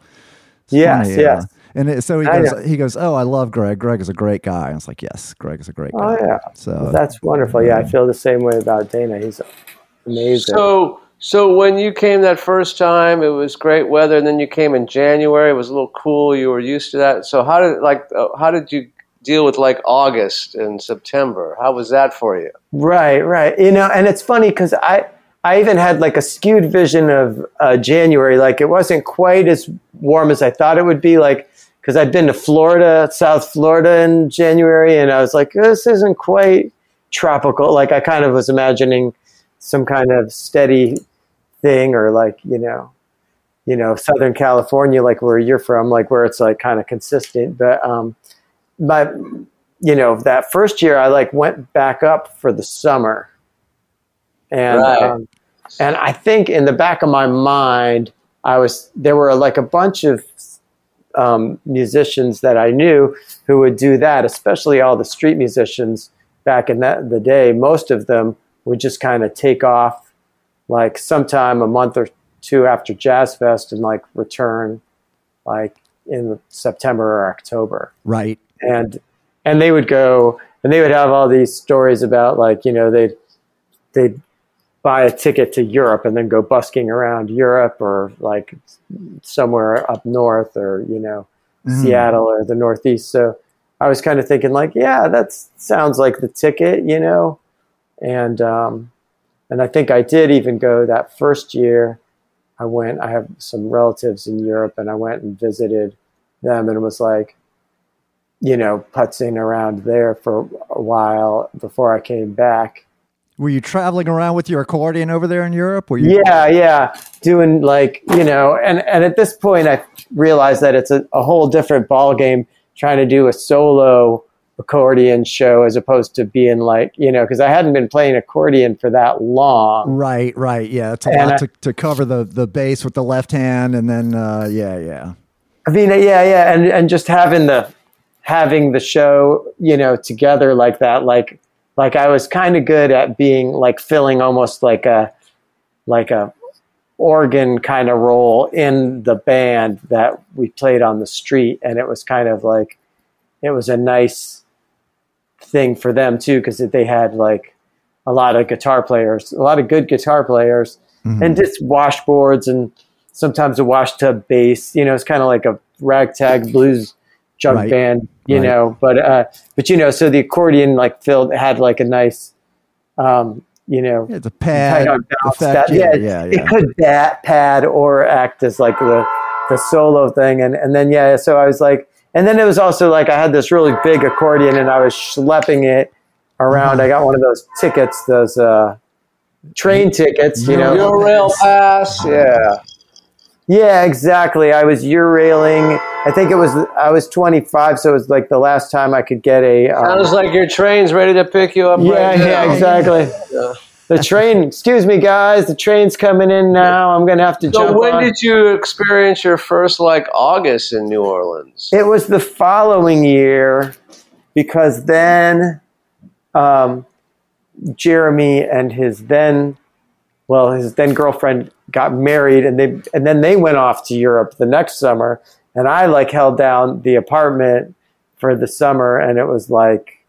S3: Yes,
S1: funny,
S3: yes.
S1: uh, and it, so he
S3: I
S1: goes,
S3: know.
S1: he goes, oh, I love Greg. Greg is a great guy. I was like, yes, Greg is a great guy.
S3: Oh yeah,
S1: So
S3: that's wonderful. Yeah, I feel the same way about Dana. He's amazing.
S2: So, so when you came that first time, it was great weather, and then you came in January. It was a little cool. You were used to that. So, how did like uh, how did you deal with like August and September? How was that for you?
S3: Right, right. You know, and it's funny because I I even had like a skewed vision of uh, January. Like it wasn't quite as warm as I thought it would be. Like because I'd been to Florida, South Florida in January, and I was like, this isn't quite tropical. Like I kind of was imagining some kind of steady thing, or like you know, you know, Southern California, like where you're from, like where it's like kind of consistent. But um, but you know, that first year I like went back up for the summer, and
S2: Right.
S3: um, and I think in the back of my mind I was there were like a bunch of um, musicians that I knew who would do that, especially all the street musicians back in that the day. Most of them would just kind of take off like sometime a month or two after Jazz Fest and like return like in September or October
S1: right.
S3: and and they would go and they would have all these stories about like you know they'd they'd buy a ticket to Europe and then go busking around Europe or like somewhere up north or you know
S1: Mhm.
S3: Seattle or the Northeast. So I was kind of thinking like, yeah, that sounds like the ticket, you know, and um, and I think I did even go that first year. I went. I have some relatives in Europe, and I went and visited them, and was like, you know, putzing around there for a while before I came back.
S1: Were you traveling around with your accordion over there in Europe? Were you?
S3: Yeah, yeah, doing like you know, and and at this point, I realized that it's a, a whole different ball game trying to do a solo accordion show as opposed to being like you know, because I hadn't been playing accordion for that long.
S1: Right, right. Yeah, it's a
S3: And
S1: lot
S3: I-
S1: to, to cover the, the bass with the left hand, and then uh, yeah, yeah.
S3: I mean, yeah, yeah, and and just having the having the show, you know, together like that, like like I was kind of good at being like filling almost like a like a organ kind of role in the band that we played on the street, and it was kind of like it was a nice thing for them too because they had like a lot of guitar players, a lot of good guitar players, mm-hmm. and just washboards and sometimes a washtub bass. You know, it's kind of like a ragtag blues junk right. band. You right. know, but uh, but you know, so the accordion like filled had like a nice. Um, you know,
S1: yeah, the pad,
S3: effect, yeah, yeah, yeah, it could bat, pad or act as like the the solo thing, and and then yeah, so I was like, and then it was also like I had this really big accordion, and I was schlepping it around. I got one of those tickets, those uh, train tickets, you know,
S2: Eurail pass, yeah.
S3: Yeah, exactly. I was Eurailing. I think it was I was 25, so it was like the last time I could get a.
S2: Um, Sounds like your train's ready to pick you up.
S3: Yeah,
S2: right
S3: yeah, exactly. Yeah. The train. excuse me, guys. The train's coming in now. I'm gonna have to so
S2: jump. when
S3: on.
S2: did you experience your first like August in New Orleans?
S3: It was the following year, because then, um, Jeremy and his then, well, his then girlfriend got married and they and then they went off to Europe the next summer and I like held down the apartment for the summer and it was like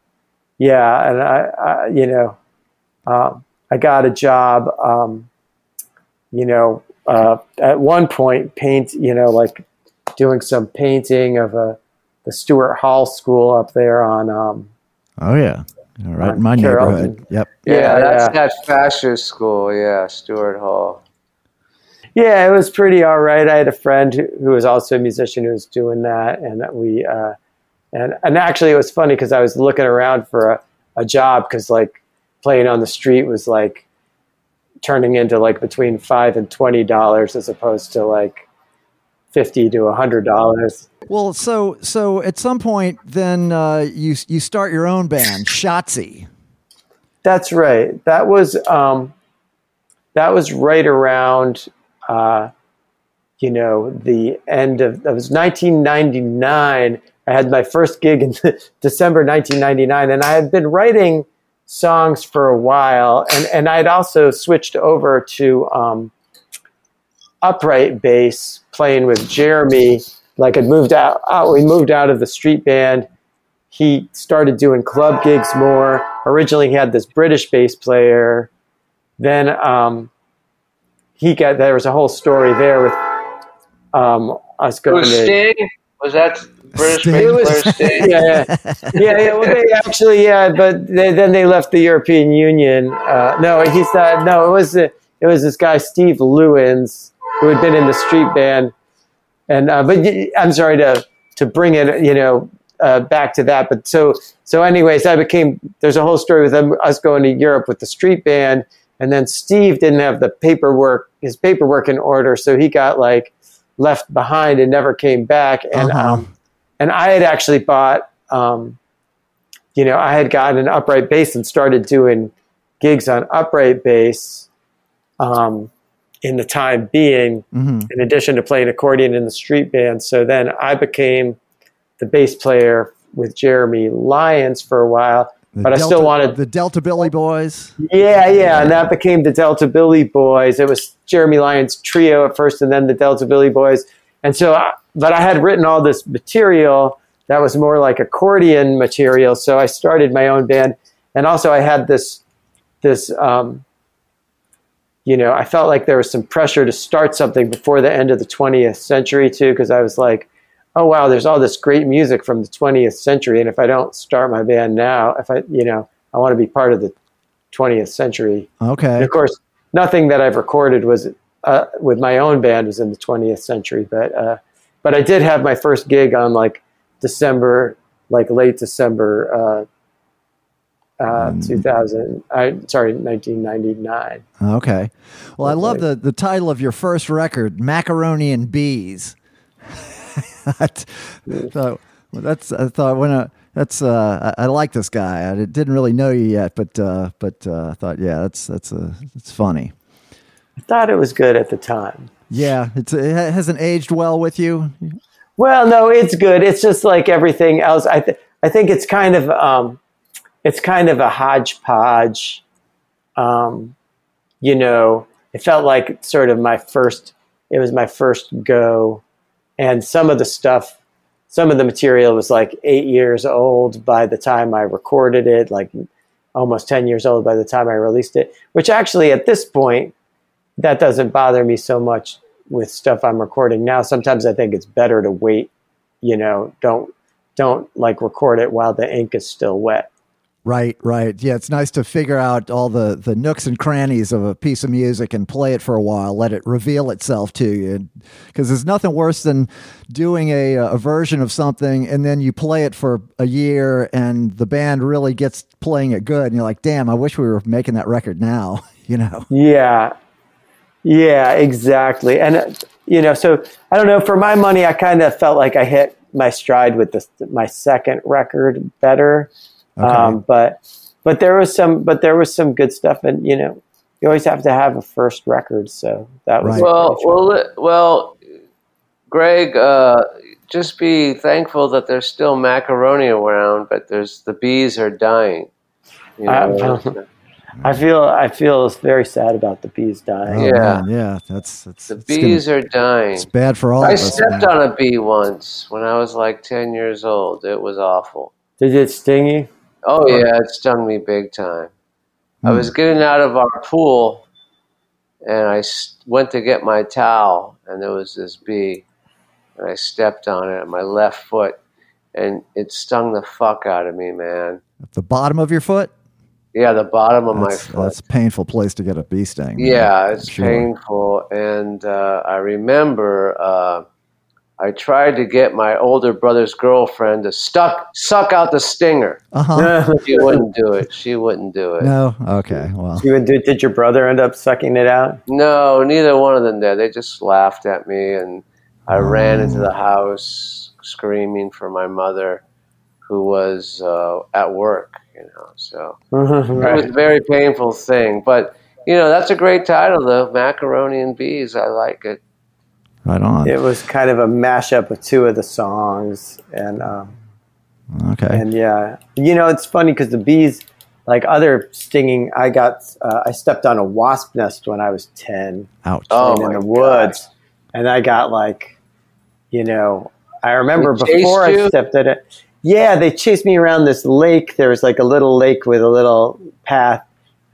S3: yeah and I, I you know um, I got a job um, you know uh, at one point paint you know like doing some painting of a the Stuart Hall School up there on um,
S1: oh yeah. Right. in my neighborhood. Yep.
S2: Yeah, yeah that's yeah. that fashion school. Yeah Stuart Hall.
S3: Yeah, it was pretty all right. I had a friend who, who was also a musician who was doing that, and that we uh, and and actually it was funny because I was looking around for a, a job because like playing on the street was like turning into like between five and twenty dollars as opposed to like fifty to a hundred dollars.
S1: Well, so so at some point, then uh, you you start your own band, Schatzy.
S3: That's right. That was um, that was right around uh, you know, the end of, it was 1999. I had my first gig in December 1999, and I had been writing songs for a while, and, and I'd also switched over to um, upright bass, playing with Jeremy. Like I'd moved out, out, we moved out of the street band. He started doing club gigs more. Originally, he had this British bass player. Then um, he got there was a whole story there with um, us going to.
S2: Sting? Was that British
S3: Sting? Was, Sting? yeah, yeah, yeah, yeah. Well, they actually, yeah, but they, then they left the European Union. Uh, no, he's not. No, it was it was this guy Steve Lewins who had been in the street band, and uh, but I'm sorry to to bring it, you know, uh, back to that. But so so, anyways, I became. There's a whole story with them, us going to Europe with the street band and then Steve didn't have the paperwork, his paperwork in order, so he got like left behind and never came back. And uh-huh. um, and I had actually bought, um, you know, I had gotten an upright bass and started doing gigs on upright bass. Um, in the time being, mm-hmm. in addition to playing accordion in the street band. So then I became the bass player with Jeremy Lyons for a while.
S1: The
S3: but
S1: Delta,
S3: I still wanted
S1: the Delta Billy Boys.
S3: Yeah, yeah, and that became the Delta Billy Boys. It was Jeremy Lyons trio at first, and then the Delta Billy Boys. And so, I, but I had written all this material that was more like accordion material. So I started my own band, and also I had this, this, um, you know, I felt like there was some pressure to start something before the end of the 20th century too, because I was like, oh wow, there's all this great music from the 20th century, and if I don't start my band now, if I, you know, I want to be part of the 20th century.
S1: Okay.
S3: And of course, nothing that I've recorded was uh, with my own band was in the 20th century, but uh, but I did have my first gig on like December, like late December. Uh, uh, mm. 2000 I, sorry 1999
S1: okay well i love the the title of your first record macaroni and bees so that's I thought when I that's uh, I, I, like this guy. I didn't really know you yet, but uh, but uh, I thought yeah, that's that's uh, it's funny.
S3: I thought it was good at the time.
S1: Yeah, it hasn't aged well with you.
S3: Well, no, it's good. It's just like everything else. I th- I think it's kind of um, it's kind of a hodgepodge. Um, you know, it felt like sort of my first. It was my first go and some of the stuff some of the material was like eight years old by the time i recorded it like almost 10 years old by the time I released it, which actually at this point, that doesn't bother me so much with stuff I'm recording now. Sometimes I think it's better to wait, you know, don't don't like record it while the ink is still wet.
S1: Right, right. Yeah, it's nice to figure out all the, the nooks and crannies of a piece of music and play it for a while, let it reveal itself to you. Because there's nothing worse than doing a, a version of something and then you play it for a year and the band really gets playing it good. And you're like, damn, I wish we were making that record now, you know?
S3: Yeah. Yeah, exactly. And, uh, you know, so I don't know, for my money, I kind of felt like I hit my stride with this, my second record better Okay. Um, but but there was some but there was some good stuff, and you know you always have to have a first record. So that was
S2: right. well well well. Greg, uh, just be thankful that there's still macaroni around, but there's the bees are dying.
S3: You know? I feel I feel very sad about the bees dying.
S1: Oh, yeah, man, yeah, that's, that's
S2: the bees gonna, are dying.
S1: It's bad for all.
S2: I
S1: us,
S2: stepped man. on a bee once when I was like ten years old. It was awful.
S3: Did it sting you?
S2: Oh yeah, it stung me big time. Mm. I was hmm. getting out of our pool, and I went to get my towel, and there was this bee, and I stepped on it on my left foot, and it stung the fuck out of me, man.
S1: At the bottom of your foot?
S2: Yeah, the bottom of
S1: that's,
S2: my foot.
S1: That's a painful place to get a bee sting.
S2: Yeah, it's sure. painful, and uh, I remember. Uh, I tried to get my older brother's girlfriend to stuck suck out the stinger. Uh-huh. she wouldn't do it. She wouldn't do it.
S1: No. Okay. Well.
S3: You would do, did your brother end up sucking it out?
S2: No, neither one of them did. They just laughed at me, and I oh. ran into the house screaming for my mother, who was uh, at work. You know, so right. it was a very painful thing. But you know, that's a great title, though. Macaroni and bees. I like it.
S1: Right on.
S3: It was kind of a mashup of two of the songs, and um,
S1: okay,
S3: and yeah, you know, it's funny because the bees, like other stinging, I got, uh, I stepped on a wasp nest when I was ten,
S1: out
S3: oh in the woods, God. and I got like, you know, I remember before I stepped at it. Yeah, they chased me around this lake. There was like a little lake with a little path,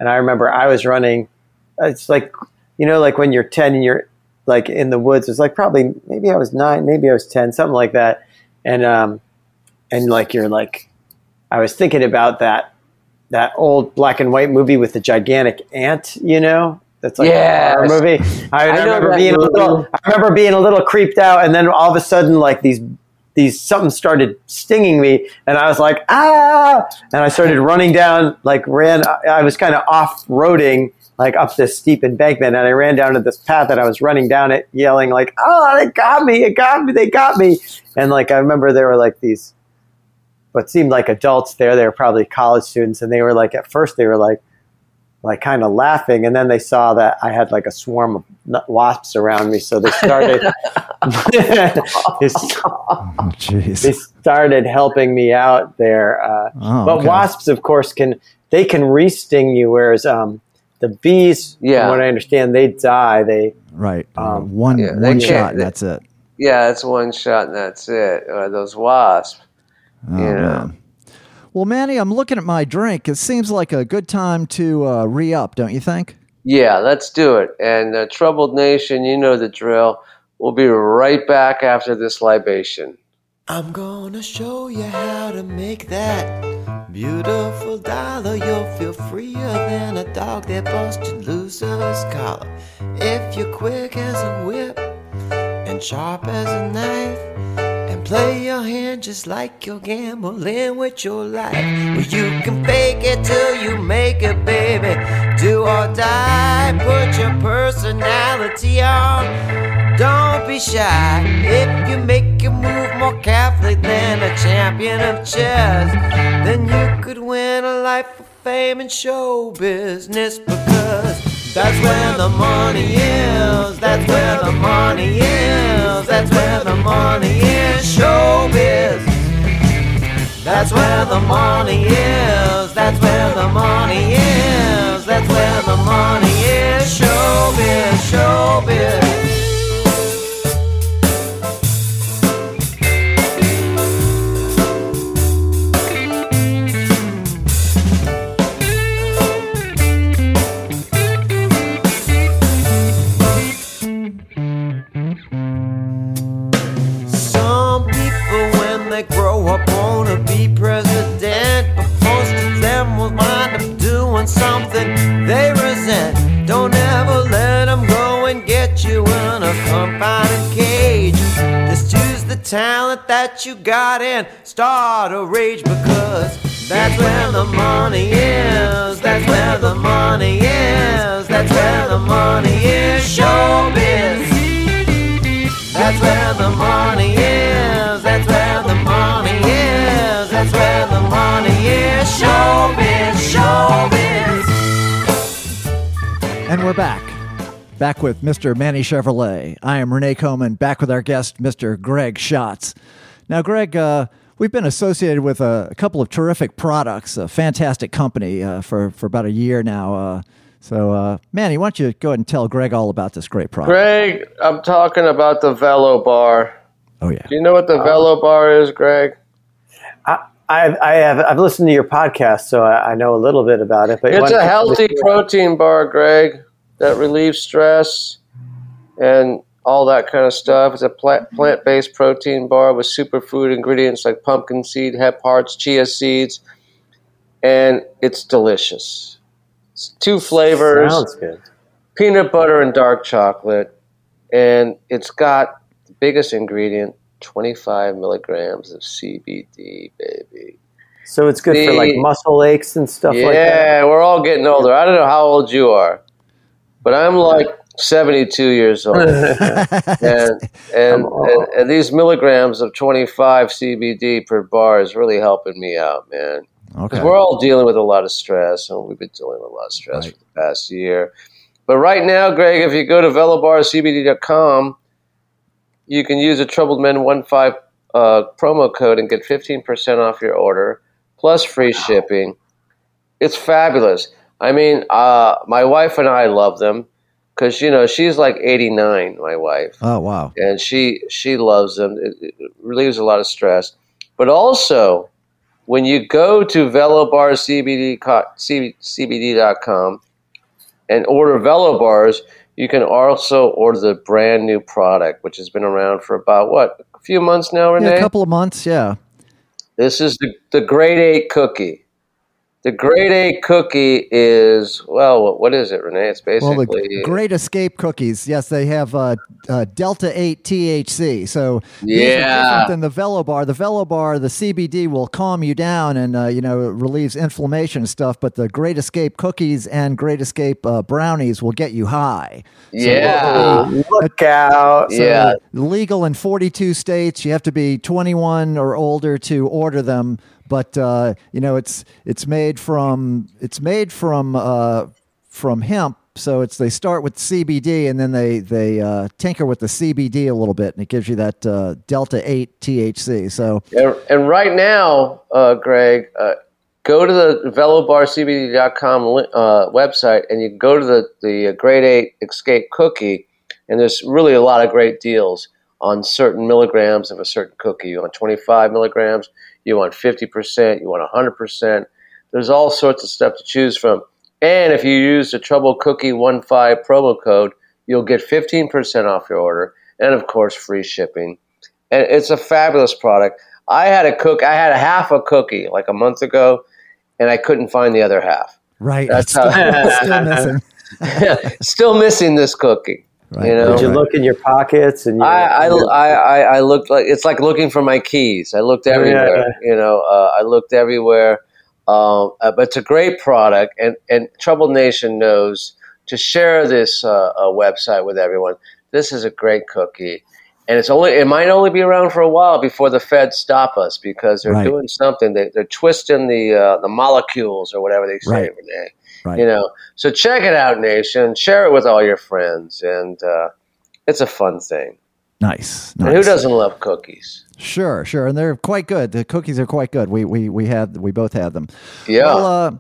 S3: and I remember I was running. It's like you know, like when you're ten and you're like in the woods. it's like probably maybe I was nine, maybe I was ten, something like that. And um, and like you're like, I was thinking about that that old black and white movie with the gigantic ant, you know. That's like
S2: yes.
S3: a movie. I, I remember being movie. a little. I remember being a little creeped out, and then all of a sudden, like these these something started stinging me, and I was like ah, and I started running down, like ran. I was kind of off roading, like up this steep embankment and I ran down to this path and I was running down it yelling like, Oh, they got me, it got me, they got me. And like I remember there were like these what seemed like adults there, they were probably college students and they were like at first they were like like kind of laughing and then they saw that I had like a swarm of wasps around me so they started they,
S1: oh,
S3: they, started helping me out there uh, oh, but okay. wasps of course can they can re-sting you whereas um, the bees, yeah. from what I understand, they die. They
S1: right um, one yeah, one shot. and that's it.
S2: Yeah, it's one shot and that's it. Uh, those wasps. Oh, you know. Man.
S1: Well, Manny, I'm looking at my drink. It seems like a good time to uh, re up, don't you think?
S2: Yeah, let's do it. And uh, Troubled Nation, you know the drill. We'll be right back after this libation.
S4: I'm gonna show you how to make that beautiful dollar. You'll feel freer than a dog that busted loose of his collar. If you're quick as a whip and sharp as a knife, and play your hand just like you're gambling with your life. Well, you can fake it till you make it, baby. Do or die, put your personality on. Don't be shy if you make your move more carefully than a champion of chess. Then you could win a life of fame and show business because that's where the money is. That's where the money is. That's where the money is. Show business. That's where the money is. That's where the money is. That's where the money is. Showbiz, showbiz. Talent that you got and start a rage because that's where the money is. That's where the money is. That's where the money is. Showbiz. That's where the money is. That's where the money is. That's where the money is. Showbiz. Showbiz.
S1: And we're back. Back with Mr. Manny Chevrolet. I am Renee Coman, back with our guest, Mr. Greg Schatz. Now, Greg, uh, we've been associated with a, a, couple of terrific products, a fantastic company uh, for, for about a year now. Uh, so, uh, Manny, why don't you go ahead and tell Greg all about this great product?
S2: Greg, I'm talking about the Velo Bar.
S1: Oh, yeah.
S2: Do you know what the Velo Bar is, Greg?
S3: I, I, I have I've listened to your podcast, so I, I know a little bit about it. But
S2: It's a healthy protein bar, Greg, that relieves stress and all that kind of stuff. It's a mm-hmm. plant based protein bar with superfood ingredients like pumpkin seed, hemp hearts, chia seeds, and it's delicious. It's two flavors
S3: Sounds good.
S2: peanut butter and dark chocolate, and it's got the biggest ingredient 25 milligrams of CBD, baby.
S3: So it's good for like muscle aches and stuff
S2: yeah,
S3: like that.
S2: Yeah, we're all getting older. I don't know how old you are, but I'm like 72 years old. and, and, and, and these milligrams of 25 CBD per bar is really helping me out, man.
S1: Okay.
S2: Because we're all dealing with a lot of stress, and we've been dealing with a lot of stress
S1: Right.
S2: for the past year. But right now, Greg, if you go to velobarcbd.com, you can use a Troubled Men 15 uh, promo code and get 15% off your order, plus free shipping. It's fabulous. I mean, uh, my wife and I love them because, you know, she's like 89, my wife
S1: Oh, wow.
S2: and she she loves them. It, it relieves a lot of stress. But also, when you go to velobarcbd.com and order Velo bars, you can also order the brand new product, which has been around for about what a few months now,
S1: Yeah,
S2: Renee.
S1: a couple of months, yeah.
S2: This is the, the grade eight cookie. The grade A cookie is well, what- what is it, Renee? It's
S1: Well,
S2: basically
S1: the Great Escape cookies, yes, they have uh, uh, Delta 8 THC. So these are
S2: Yeah.
S1: different than the Velo Bar. The Velo Bar, the CBD will calm you down and, uh, you know, relieves inflammation and stuff. But the Great Escape cookies and Great Escape uh, brownies will get you high.
S2: yeah,
S3: Look out!
S1: So
S2: Yeah.
S1: legal in 42 states. You have to be 21 or older to order them. But uh, you know, it's it's made from it's made from uh, from hemp. So it's they start with CBD and then they they uh, tinker with the CBD a little bit, and it gives you that uh, delta eight THC. So
S2: And, and right now, uh, Greg, uh, go to the velobarcbd.com website and you go to the, the Grade 8 Escape cookie, and there's really a lot of great deals on certain milligrams of a certain cookie. on 25 milligrams, you want 50%, you want 100%. There's all sorts of stuff to choose from. And if you use the Trouble Cookie 15 promo code, you'll get 15% off your order, and of course, free shipping. And it's a fabulous product. I had a cook. I had a half a cookie like a month ago, and I couldn't find the other half.
S1: right,
S2: That's
S1: still,
S2: how-
S1: still missing.
S2: Still missing this cookie.
S1: Right.
S2: You know,
S3: Did you look in your pockets and your,
S2: I, I, I, I, I looked like it's like looking for my keys. I looked everywhere.
S3: Yeah.
S2: You know, uh, I looked everywhere. Um, uh, but it's a great product, and and Troubled Nation knows to share this uh, uh, website with everyone. This is a great cookie, and it's only it might only be around for a while before the feds stop us because they're
S1: Right.
S2: doing something. They, they're twisting the uh, the molecules or whatever they say,
S1: Right.
S2: Renee.
S1: Right.
S2: You know, so check it out, nation. Share it with all your friends, and uh, it's a fun thing.
S1: Nice.
S2: And who doesn't love cookies?
S1: Sure, sure, and they're quite good. The cookies are quite good. We we we had we both had them.
S2: Yeah.
S1: Well, uh,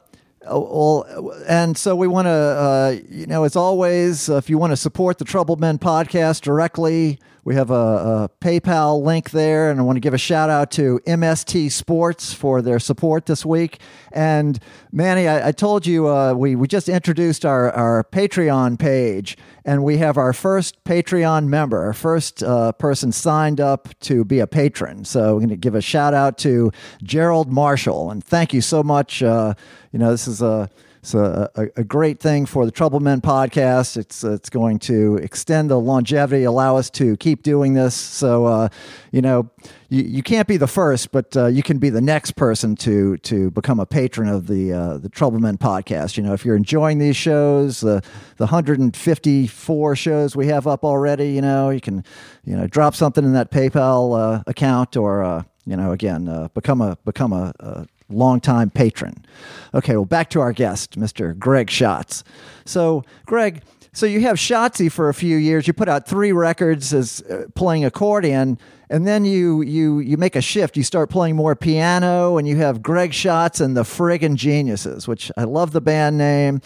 S1: oh, well, and so we want to, uh, you know, as always, uh, if you want to support the Troubled Men podcast directly, we have a, a PayPal link there, and I want to give a shout out to MST Sports for their support this week. And Manny, I, I told you uh, we we just introduced our our Patreon page, and we have our first Patreon member, our first uh, person signed up to be a patron. So we're going to give a shout out to Gerald Marshall, and thank you so much. Uh, you know, this is a it's a, a, a great thing for the Trouble Men podcast. It's it's going to extend the longevity, allow us to keep doing this. So, uh, you know, you, you can't be the first, but uh, you can be the next person to to become a patron of the uh, the Trouble Men podcast. You know, if you're enjoying these shows, the the 154 shows we have up already, you know, you can you know drop something in that PayPal uh, account or uh, you know again uh, become a become a longtime patron. Okay, well, back to our guest, Mr. Greg Schatz. So, Greg, so you have Schatzy for a few years. You put out three records as uh, playing accordion, and then you you you make a shift. You start playing more piano, and you have Greg Schatz and the Friggin' Geniuses, which I love the band name.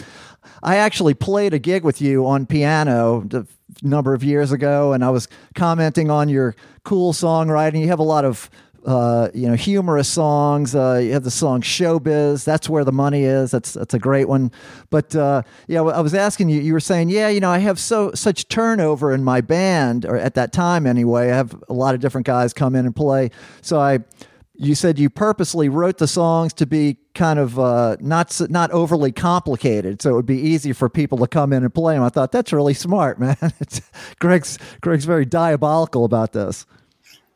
S1: I actually played a gig with you on piano a number of years ago, and I was commenting on your cool songwriting. You have a lot of uh, you know, humorous songs. Uh, you have the song "Showbiz." That's where the money is. That's that's a great one. But uh, I was asking you. You were saying, yeah, you know, I have so such turnover in my band, or at that time anyway. I have a lot of different guys come in and play. So I, you said you purposely wrote the songs to be kind of uh, not not overly complicated, so it would be easy for people to come in and play them. I thought that's really smart, man. Greg's Greg's very diabolical about this.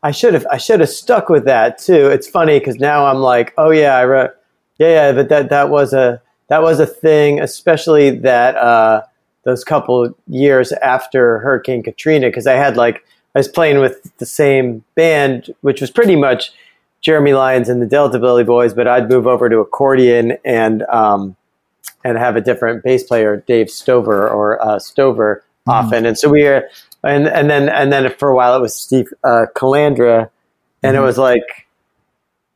S3: I should have I should have stuck with that too. It's funny because now I'm like, oh yeah, I wrote, yeah, yeah, but that that was a that was a thing, especially that uh, those couple years after Hurricane Katrina, because I had like I was playing with the same band, which was pretty much Jeremy Lyons and the Delta Billy Boys, but I'd move over to accordion and um, and have a different bass player, Dave Stover or uh, Stover, mm-hmm. often, and so we were and and then and then for a while it was Steve uh, Calandra, and mm-hmm. it was like,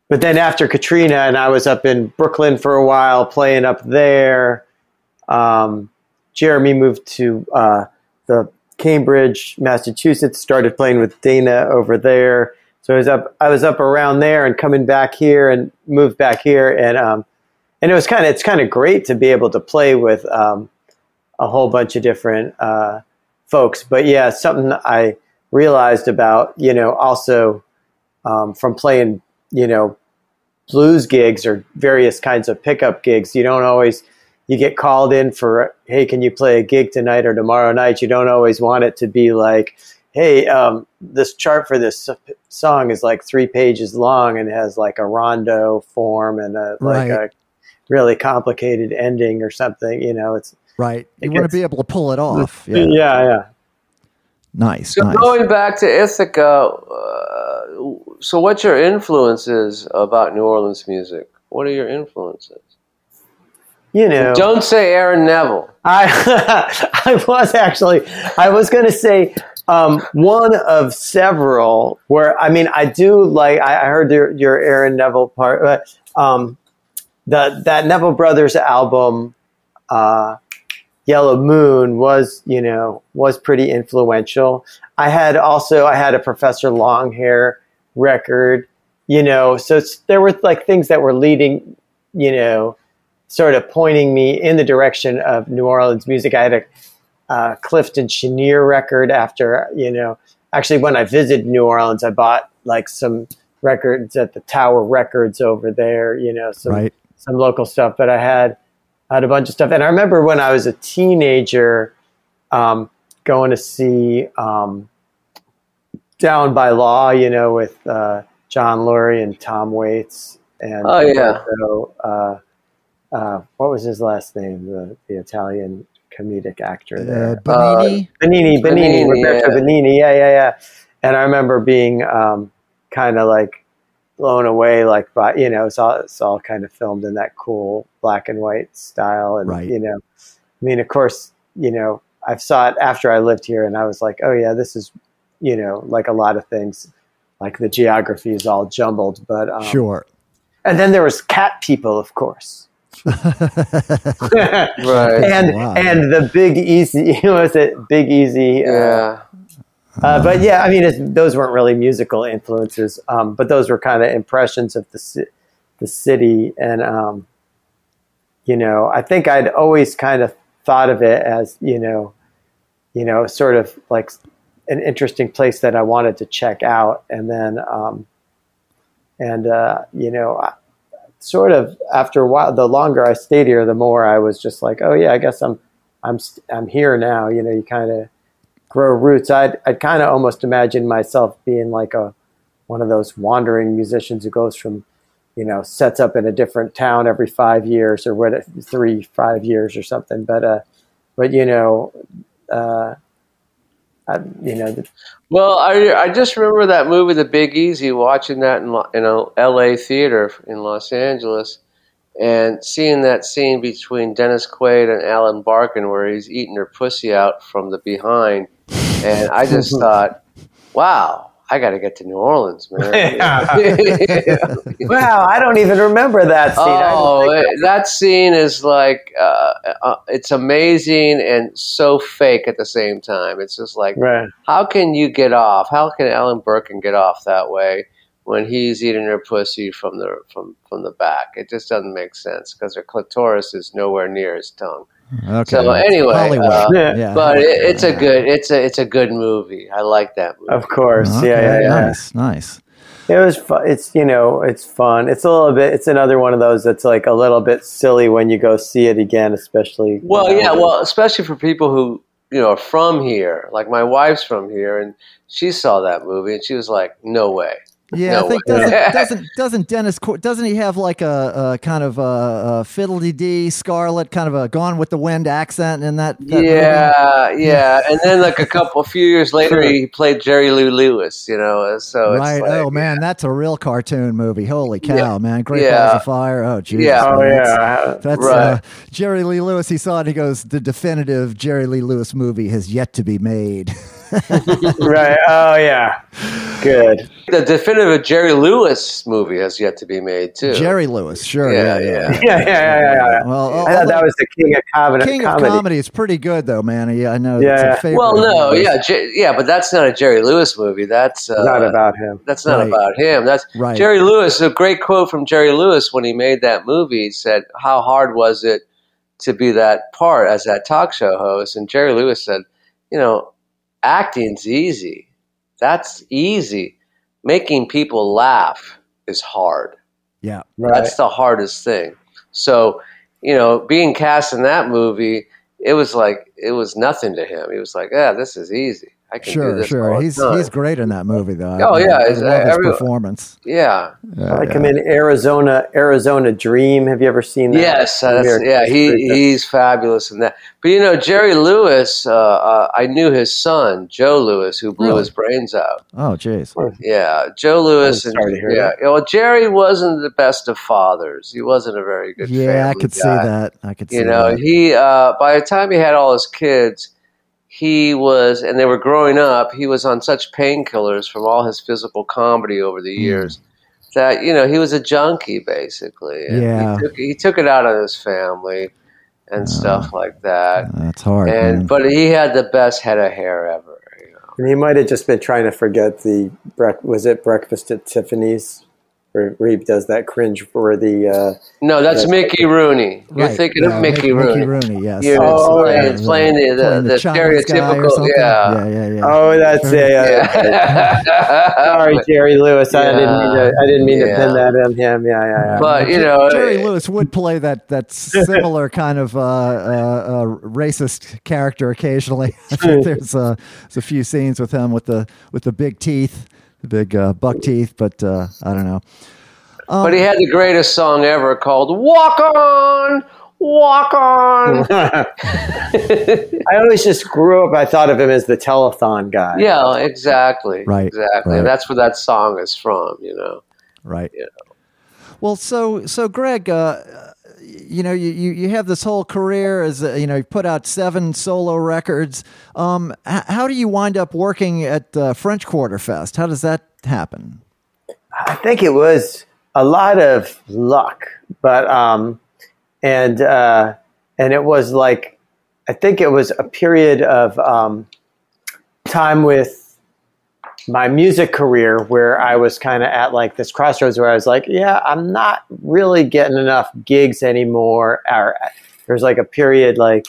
S3: but then after Katrina, and I was up in Brooklyn for a while playing up there. Um, Jeremy moved to uh, the Cambridge, Massachusetts, started playing with Dana over there. So I was up, I was up around there and coming back here and moved back here, and um, and it was kind of it's kind of great to be able to play with um, a whole bunch of different uh, folks. But yeah, something I realized about, you know, also um, from playing, you know, blues gigs or various kinds of pickup gigs, you don't always, you get called in for, hey, can you play a gig tonight or tomorrow night? You don't always want it to be like, hey, um, this chart for this song is like three pages long and has like a rondo form and a, like a really complicated ending or something. You know, it's
S1: Right. You want to be able to pull it off.
S3: Yeah, yeah. yeah.
S1: Nice.
S2: So
S1: nice.
S2: going back to Ithaca, uh, so what's your influences about New Orleans music? What are your influences?
S3: You know,
S2: don't say Aaron Neville.
S3: I I was actually I was going to say um, one of several where I mean I do like I, heard your, your Aaron Neville part, but um, the that Neville Brothers album. Uh, Yellow Moon was, you know, was pretty influential. I had also I had a Professor Longhair record, you know, so there were like things that were leading, you know, sort of pointing me in the direction of New Orleans music. I had a uh, Clifton Chenier record after, you know, actually when I visited New Orleans, I bought like some records at the Tower Records over there, you know, some right. some local stuff. But I had had a bunch of stuff. And I remember when I was a teenager um, going to see um, Down by Law, you know, with uh, John Lurie and Tom Waits. And
S2: oh, yeah.
S3: Also, uh, uh, what was his last name? The, the Italian comedic actor uh, there.
S1: Benigni?
S3: Benigni, Benigni, Benigni, Roberto yeah. Benigni. Yeah, yeah, yeah. And I remember being um, kind of like blown away like by you know it's all it's all kind of filmed in that cool black and white style. And
S1: right.
S3: you know i mean of course you know i saw it after i lived here and i was like oh yeah this is you know like a lot of things like the geography is all jumbled but um,
S1: sure.
S3: and then there was cat people of course.
S2: Right.
S3: And wow. and the big easy was it? Big easy
S2: uh, yeah.
S3: uh, but yeah, I mean, those weren't really musical influences, um, but those were kind of impressions of the the city, and um, you know, I think I'd always kind of thought of it as you know, you know, sort of like an interesting place that I wanted to check out, and then, um, and uh, you know, sort of after a while, the longer I stayed here, the more I was just like, oh yeah, I guess I'm I'm I'm here now. You know, you kind of grow roots. I'd I'd kind of almost imagine myself being like a one of those wandering musicians who goes from you know sets up in a different town every five years or what three five years or something. But uh, but you know. Uh, I, you know, the,
S2: Well, I I just remember that movie, The Big Easy, watching that in in a L.A. theater in Los Angeles, and seeing that scene between Dennis Quaid and Ellen Barkin where he's eating her pussy out from the behind, and I just thought, wow. I got to get to New Orleans, man.
S3: wow, I don't even remember that scene.
S2: Oh, it- that scene is like uh, uh, it's amazing and so fake at the same time. It's just like,
S3: right.
S2: how can you get off? How can Ellen Barkin get off that way when he's eating her pussy from the from from the back? It just doesn't make sense because her clitoris is nowhere near his tongue.
S1: Okay.
S2: So anyway, uh,
S3: Yeah.
S1: yeah.
S2: But it, it's a good it's a it's a good movie. I like that movie.
S3: Of course,
S1: Okay,
S3: yeah, yeah, yeah.
S1: Nice, nice.
S3: It was fun. It's you know, it's fun. It's a little bit. It's another one of those that's like a little bit silly when you go see it again, especially.
S2: Well,
S3: you know,
S2: yeah, well, especially for people who you know are from here. Like my wife's from here, and she saw that movie, and she was like, "No way."
S1: Yeah,
S2: No
S1: I think doesn't doesn't doesn't Dennis doesn't he have like a, a kind of a, a fiddly d Scarlet kind of a Gone with the Wind accent in that? that movie?
S2: yeah, yeah, and then like a couple, a few years later, he played Jerry Lee Lewis. You know, so it's
S1: right.
S2: like,
S1: oh man, that's a real cartoon movie. Holy cow,
S2: Yeah.
S1: man! Great
S2: Yeah.
S1: Balls of Fire. Oh Jesus.
S2: Yeah.
S3: Oh
S1: man, that's-
S3: yeah,
S1: That's
S2: Right.
S1: uh, Jerry Lee Lewis. He saw it. and He goes, "The definitive Jerry Lee Lewis movie has yet to be made."
S3: right. Oh yeah, good.
S2: the definitive Jerry Lewis movie has yet to be made too.
S1: Jerry Lewis, sure.
S2: Yeah,
S1: Yeah, yeah.
S2: yeah.
S3: Yeah, yeah, yeah, yeah. yeah.
S1: Well,
S3: I thought that was the king of comedy.
S1: King of
S3: comedy.
S1: Comedy is pretty good though, man. Yeah, I know.
S3: Yeah.
S1: It's a favorite
S2: Well, no, yeah, J- yeah, but that's not a Jerry Lewis movie. That's uh,
S3: not about him.
S2: That's not
S1: Right.
S2: about him. That's
S1: Right.
S2: Jerry Lewis. A great quote from Jerry Lewis when he made that movie. He said, "How hard was it to be that part as that talk show host?" And Jerry Lewis said, "You know, acting's easy. That's easy. Making people laugh is hard.
S1: Yeah.
S3: Right.
S2: That's the hardest thing. So, you know, being cast in that movie, it was like it was nothing to him. He was like, "Yeah, this is easy. I can do
S1: Sure,
S2: this."
S1: sure.
S2: all
S1: He's
S2: time."
S1: he's great in that movie though.
S2: Oh,
S1: I,
S2: yeah,
S1: I,
S2: it's-
S1: love his
S2: every-
S1: performance.
S2: yeah.
S1: Yeah,
S3: I like
S1: yeah.
S3: him in Arizona. Arizona Dream. Have you ever seen that?
S2: Yes, that's, yeah, he he's fabulous in that. But you know, Jerry Lewis, uh, uh, I knew his son, Joe Lewis, who blew
S1: Really?
S2: his brains out.
S1: Oh, jeez.
S2: Yeah, Joe Lewis, and
S3: sorry to hear
S2: yeah, well, Jerry wasn't the best of fathers. He wasn't a very good.
S1: Yeah, I
S2: family
S1: could see that. I could see that.
S2: You know,
S1: that.
S2: he uh, by the time he had all his kids, he was, and they were growing up. He was on such painkillers from all his physical comedy over
S1: Hmm.
S2: the years that you know he was a junkie basically. And
S1: Yeah.
S2: he took, he took it out on his family and stuff like that.
S1: That's hard.
S2: And
S1: man.
S2: but he had the best head of hair ever. You know.
S3: And he might have just been trying to forget the brec- was it breakfast at Tiffany's, where, where does that cringe for the. Uh,
S2: No, that's
S3: Yes.
S2: Mickey Rooney. You're
S1: Right,
S2: thinking
S1: yeah,
S2: of Mickey,
S1: Mickey
S2: Rooney.
S1: Mickey Rooney, yes.
S2: You're
S3: Oh,
S2: playing,
S3: yeah.
S2: it's playing the, the,
S1: Playing
S2: the,
S1: Chinese guy or
S2: stereotypical. Yeah.
S1: yeah, yeah, yeah.
S3: oh, that's
S1: Sure.
S3: yeah. yeah.
S2: yeah.
S3: Sorry, Jerry Lewis. I didn't mean to. I didn't mean to pin that on him. Yeah, yeah, yeah.
S2: But you know,
S1: Jerry Lewis would play that that similar kind of uh, uh, uh, racist character occasionally. There's, uh, there's a few scenes with him with the with the big teeth, the big uh, buck teeth, but uh, I don't know.
S2: But he had the greatest song ever called "Walk On, Walk On."
S3: I always just grew up. I thought of him as the telethon guy.
S2: yeah, exactly.
S1: Right,
S2: exactly.
S1: right.
S2: That's where that song is from. You know.
S1: Right.
S2: Yeah.
S1: Well, so so Greg, uh, you know, you, you have this whole career as a, you know, you put out seven solo records. Um, h- how do you wind up working at uh, French Quarter Fest? How does that happen?
S3: I think it was a lot of luck, but um, and uh, and it was like I think it was a period of um, time with my music career where I was kind of at like this crossroads where I was like, yeah, I'm not really getting enough gigs anymore. Or there's like a period like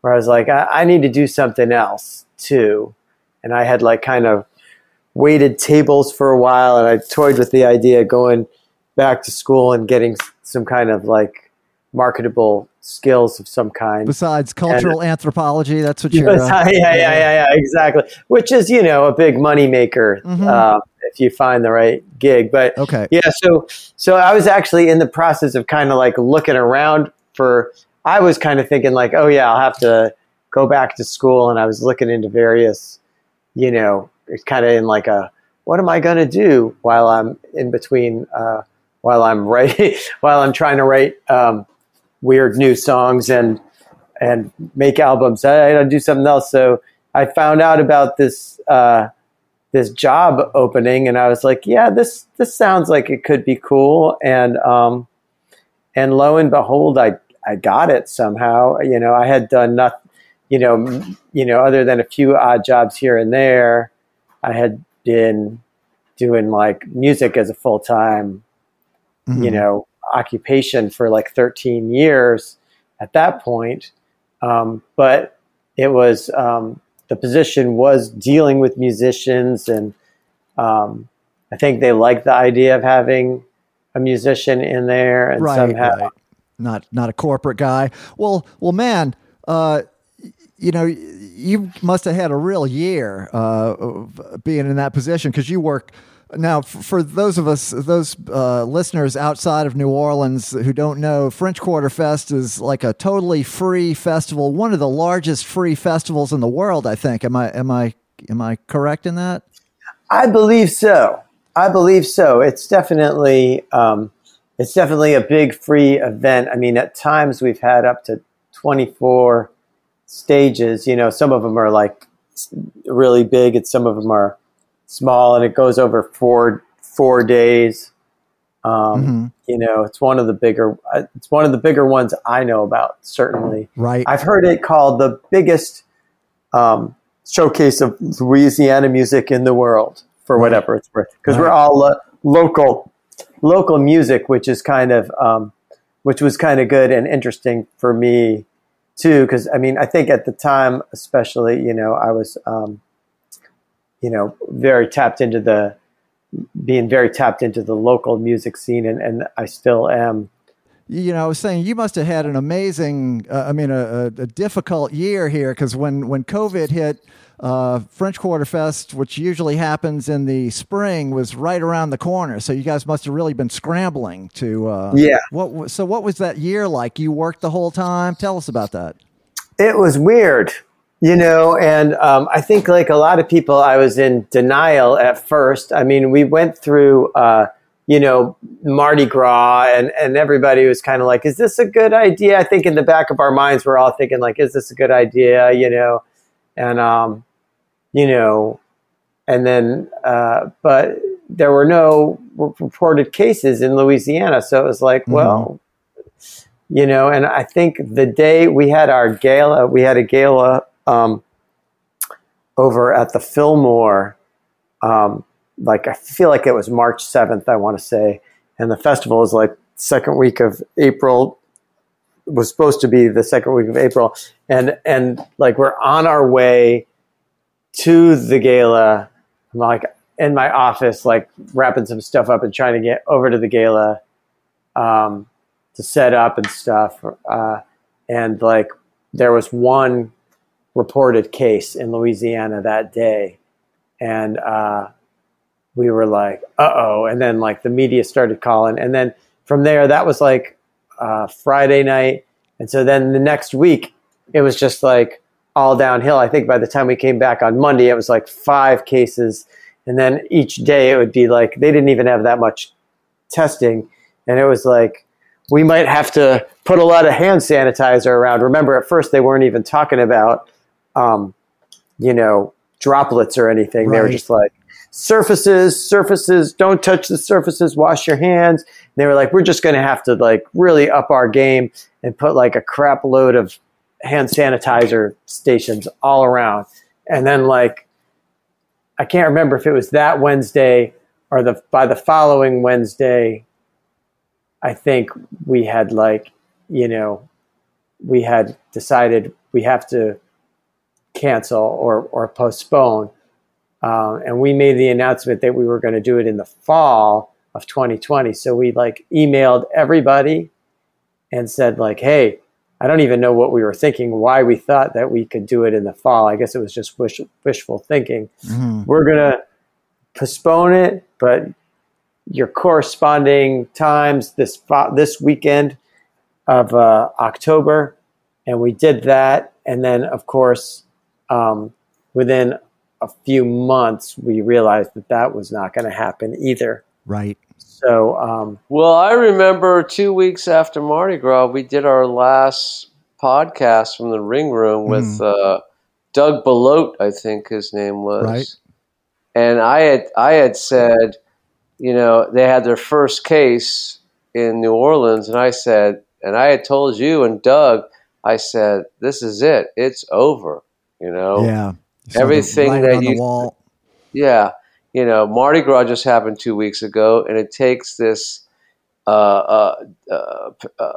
S3: where I was like, I, I need to do something else too, and I had like kind of waited tables for a while and I toyed with the idea of going back to school and getting some kind of like marketable skills of some kind.
S1: Besides cultural anthropology, that's what you're. Uh,
S3: yeah, yeah, yeah, yeah, exactly. Which is, you know, a big money maker
S1: Mhm.
S3: uh, if you find the right gig. But
S1: Okay.
S3: yeah, so so I was actually in the process of kind of like looking around for. I was kind of thinking like, oh yeah, I'll have to go back to school, and I was looking into various, you know, it's kind of in like a, what am I going to do while I'm in between, uh, while I'm writing, while I'm trying to write um, weird new songs and and make albums. I to do something else. So I found out about this uh, this job opening, and I was like, yeah, this this sounds like it could be cool. And um, and lo and behold, I I got it somehow. You know, I had done nothing. You know, you know, other than a few odd jobs here and there, I had been doing like music as a full time
S1: Mhm.
S3: you know occupation for like 13 years at that point um, but it was um, the position was dealing with musicians and um, i think they liked the idea of having a musician in there and
S1: right,
S3: somehow
S1: right. Not not a corporate guy. Well, well, man. Uh, you know, you must have had a real year uh, of being in that position because you work. Now, for those of us, those uh, listeners outside of New Orleans who don't know, French Quarter Fest is like a totally free festival, one of the largest free festivals in the world. I think. Am I am I am I correct in that?
S3: I believe so. I believe so. It's definitely um, it's definitely a big free event. I mean, at times we've had up to 24 stages. You know, some of them are like really big, and some of them are small, and it goes over four four days. Um,
S1: Mhm.
S3: You know, it's one of the bigger. uh, It's one of the bigger ones I know about. Certainly,
S1: Right.
S3: I've heard it called the biggest um, showcase of Louisiana music in the world for
S1: Right.
S3: whatever it's worth. Because we're all lo- local, local music, which is kind of, um, which was kind of good and interesting for me too. Because I mean, I think at the time, especially, you know, I was, um, you know, very tapped into the, being very tapped into the local music scene, and, and I still am.
S1: you know, I was saying you must have had an amazing, uh, I mean, a, a, difficult year here because when, when COVID hit, uh, French Quarter Fest, which usually happens in the spring, was right around the corner. So you guys must have really been scrambling to. Uh,
S3: Yeah.
S1: What? So what was that year like? You worked the whole time. Tell us about that.
S3: It was weird, you know, and um, I think like a lot of people, I was in denial at first. I mean, we went through, uh, you know, Mardi Gras, and and everybody was kind of like, "Is this a good idea?" I think in the back of our minds, we're all thinking like, "Is this a good idea?" You know, and um, you know, and then, uh, but there were no reported cases in Louisiana, so it was like,
S1: Mhm.
S3: well, you know, and I think the day we had our gala, we had a gala um, over at the Fillmore. Um, like I feel like it was March seventh, I want to say, and the festival was like second week of April. Was supposed to be the second week of April, and and like we're on our way to the gala. I'm like in my office, like wrapping some stuff up and trying to get over to the gala. Um, to set up and stuff. Uh, and like there was one reported case in Louisiana that day, and uh, we were like, "Uh oh!" And then like the media started calling, and then from there, that was like uh, Friday night, and so then the next week, it was just like all downhill. I think by the time we came back on Monday, it was like five cases, and then each day it would be like they didn't even have that much testing, and it was like we might have to put a lot of hand sanitizer around. Remember, at first they weren't even talking about, um, you know, droplets or anything. They were just like surfaces, surfaces. Don't touch the surfaces. Wash your hands. And they were like, we're just going to have to like really up our game and put like a crap load of hand sanitizer stations all around. And then like, I can't remember if it was that Wednesday or the by the following Wednesday. I think we had like, you know, we had decided we have to cancel or, or postpone. Um, and we made the announcement that we were going to do it in the fall of 2020. So we like emailed everybody and said like, "Hey, I don't even know what we were thinking, why we thought that we could do it in the fall. I guess it was just wish, wishful thinking.
S1: Mhm.
S3: We're gonna postpone it, but your corresponding times this fo- this weekend of uh, October, and we did that. And then, of course, um, within a few months, we realized that that was not going to happen either.
S1: Right.
S3: So, um,
S2: Well, I remember two weeks after Mardi Gras, we did our last podcast from the Ring Room with
S1: Hmm.
S2: uh, Doug Belote, I think his name was.
S1: Right.
S2: And I had I had said, you know, they had their first case in New Orleans, and I said, and I had told you and Doug, I said, this is it, it's over. You know,
S1: Yeah. So
S2: everything that
S1: on
S2: you-
S1: the wall.
S2: yeah, you know, Mardi Gras just happened two weeks ago, and it takes this uh, uh, uh, uh,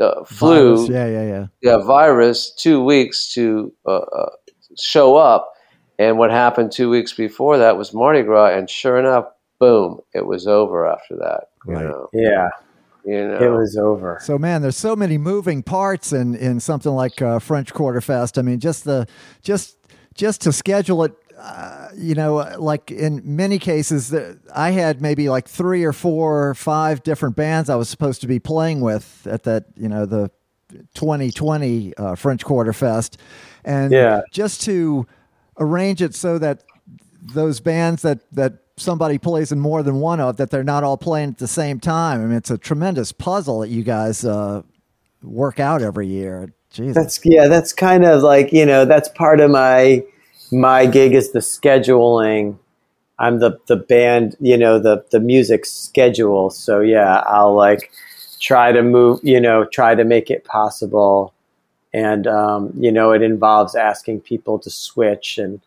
S2: uh, flu,
S1: Virus. Yeah, yeah, yeah.
S2: yeah, virus, two weeks to uh, uh, show up. And what happened two weeks before that was Mardi Gras, and sure enough, boom, it was over after that. You
S1: Right.
S2: know,
S3: yeah,
S2: you know.
S3: it was over.
S1: So man, there's so many moving parts in in something like uh, French Quarter Fest. I mean, just the just just to schedule it. Uh, you know, like in many cases, the, I had maybe like three or four or five different bands I was supposed to be playing with at that, you know, the 2020 uh, French Quarter Fest, and
S3: Yeah.
S1: just to arrange it so that those bands that that somebody plays in more than one of that they're not all playing at the same time. I mean, it's a tremendous puzzle that you guys uh, work out every year. Jesus.
S3: That's yeah, that's kind of like you know that's part of my my gig is the scheduling. I'm the the band, you know, the the music schedule. So yeah, I'll like try to move, you know, try to make it possible, and um, you know, it involves asking people to switch and.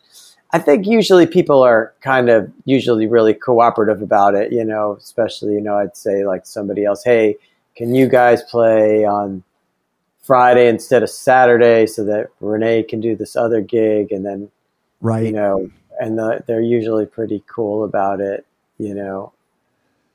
S3: I think usually people are kind of usually really cooperative about it, you know, especially, you know, I'd say like somebody else, hey, can you guys play on Friday instead of Saturday so that Renee can do this other gig and then
S1: right.
S3: you know and the, they're usually pretty cool about it you know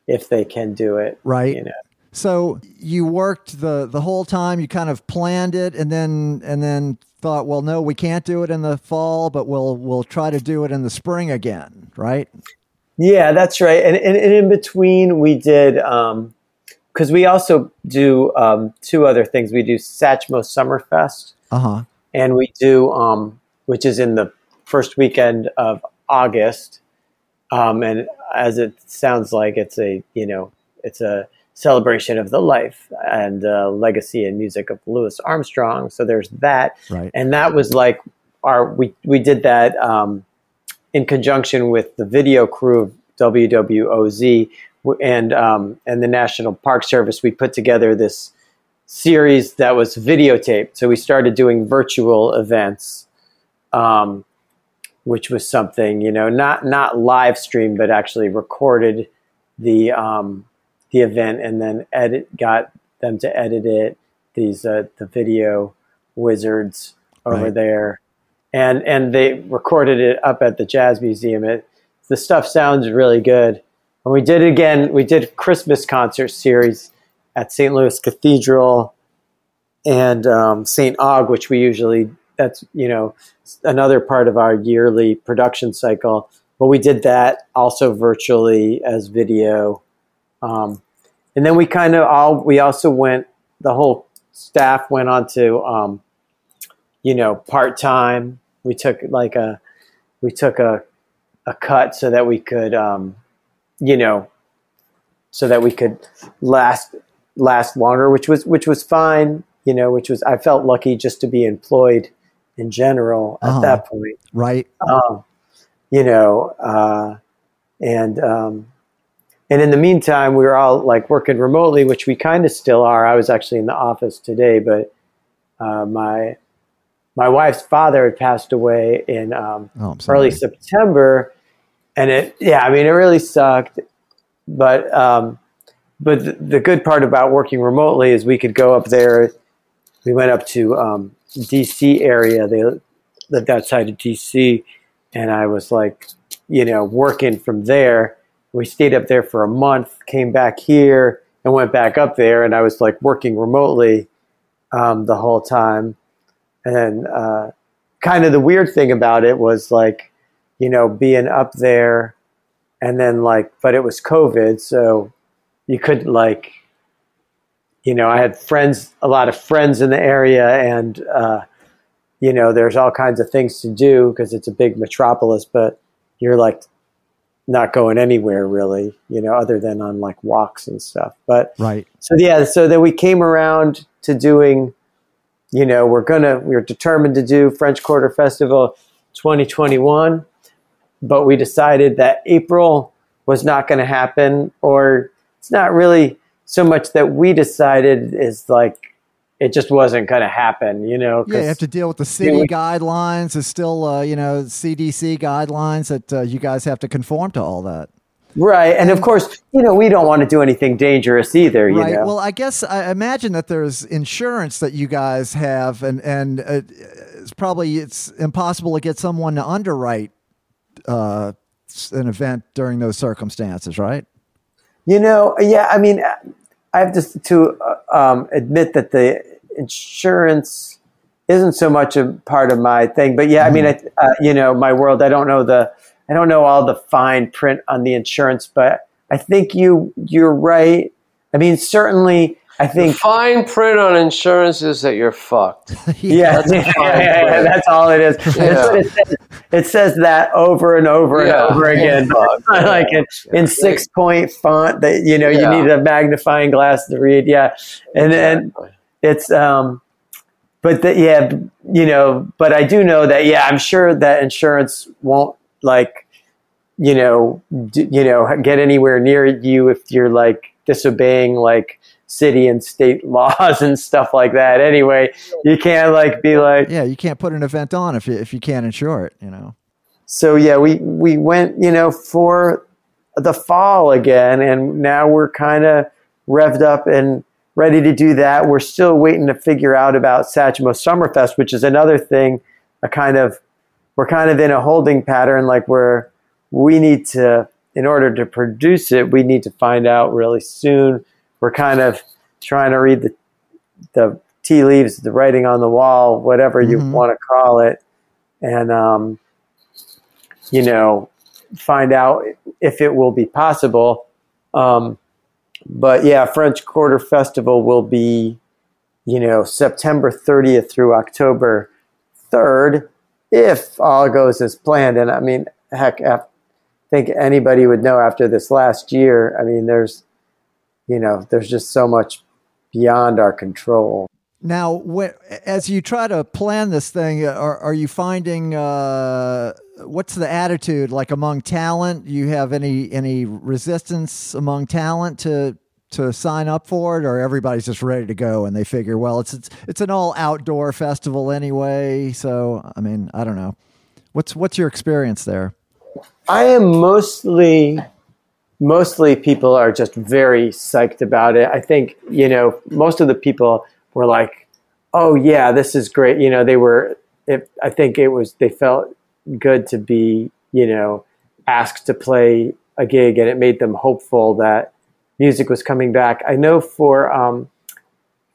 S3: if they can do it
S1: right.
S3: you know
S1: So you worked the the whole time. You kind of planned it, and then and then thought, well, no, we can't do it in the fall, but we'll we'll try to do it in the spring again, right?
S3: yeah that's right and, and, and in between we did um because we also do um two other things we do satchmo summerfest
S1: Uh huh.
S3: and we do um which is in the first weekend of august um and as it sounds like it's a you know it's a celebration of the life and uh, legacy and music of louis armstrong so there's that
S1: Right.
S3: and that was like our we we did that um, in conjunction with the video crew of WWOZ and um, and the National Park Service. We put together this series that was videotaped. So we started doing virtual events, um, which was something you know not not live stream, but actually recorded the um, the event and then edit got them to edit it. These uh, the video wizards over
S1: Right.
S3: there, and and they recorded it up at the Jazz Museum. It the stuff sounds really good. And we did again. We did Christmas concert series at St. Louis Cathedral and um, St. Aug, which we usually that's you know another part of our yearly production cycle. But we did that also virtually as video, um, and then we kind of all we also went. The whole staff went on to um, you know part time. We took like a we took a a cut so that we could um, you know so that we could last last longer, which was which was fine. You know, which was I felt lucky just to be employed in general at
S1: Uh-huh.
S3: that point.
S1: Right.
S3: Um, you know, uh, and um, and in the meantime, we were all like working remotely, which we kind of still are. I was actually in the office today, but uh, my my wife's father had passed away in um,
S1: Oh,
S3: early September, and it yeah, I mean it really sucked, but um, but the, the good part about working remotely is we could go up there. We went up to um, DC area. They lived outside of DC, and I was like, you know, working from there, we stayed up there for a month, came back here, and went back up there. And I was like working remotely um, the whole time. And uh, kind of the weird thing about it was like, you know, being up there and then like, but it was COVID. So you couldn't like, you know, I had friends, a lot of friends in the area, and, uh, you know, there's all kinds of things to do because it's a big metropolis, but you're like not going anywhere really, you know, other than on like walks and stuff. But
S1: Right.
S3: so yeah, so then we came around to doing, you know, we're gonna we're determined to do French Quarter Festival 2021, but we decided that April was not going to happen, or it's not really so much that we decided is like it just wasn't going to happen, you know.
S1: Yeah, you have to deal with the city
S3: we-
S1: guidelines. It's still, uh, you know, CDC guidelines that uh, you guys have to conform to all that.
S3: right, and of course, you know, we don't want to do anything dangerous either, you
S1: right.
S3: know.
S1: Well, I guess I imagine that there's insurance that you guys have, and and uh, it's probably it's impossible to get someone to underwrite uh, an event during those circumstances, right?
S3: You know, yeah, I mean, I have to, to uh, um, admit that the insurance isn't so much a part of my thing, but yeah, I mean, I, uh, you know, my world. I don't know the, I don't know all the fine print on the insurance, but I think you, you're right. I mean, certainly, I
S2: The
S3: think,
S2: fine print on insurance is that you're fucked.
S3: yeah,
S2: That's
S3: yeah, yeah, that's all it is. It, says. it says that over and over and over again. Like in, in six point font that you know you need a magnifying glass to read. Yeah. And
S2: then
S3: it's um but the, yeah you know but i do know that yeah i'm sure that insurance won't like you know d- you know get anywhere near you if you're like disobeying like city and state laws and stuff like that anyway you can't like be like
S1: Yeah, you can't put an event on if you if you can't insure it. You know.
S3: so yeah, we we went, you know, for the fall again, and now we're kind of revved up and ready to do that. We're still waiting to figure out about Satchmo Summerfest, which is another thing. A kind of we're kind of in a holding pattern, like where we need to, in order to produce it, we need to find out really soon. We're kind of trying to read the the tea leaves, the writing on the wall, whatever you
S1: Mhm.
S3: want to call it, and um, you know, find out if it will be possible. Um, but yeah, French Quarter Festival will be, you know, September 30th through October 3rd, if all goes as planned. And I mean, heck, I think anybody would know after this last year. I mean, there's, you know, there's just so much beyond our control.
S1: Now, wh- as you try to plan this thing, are, are you finding uh, what's the attitude like among talent? You have any any resistance among talent to to sign up for it, or everybody's just ready to go and they figure, well, it's it's it's an all outdoor festival anyway. So, I mean, I don't know. What's what's your experience there?
S3: I am mostly mostly people are just very psyched about it. I think, you know, most of the people were like, "Oh yeah, this is great." You know, they were it, I think it was they felt good to be, you know, asked to play a gig and it made them hopeful that music was coming back. I know for um,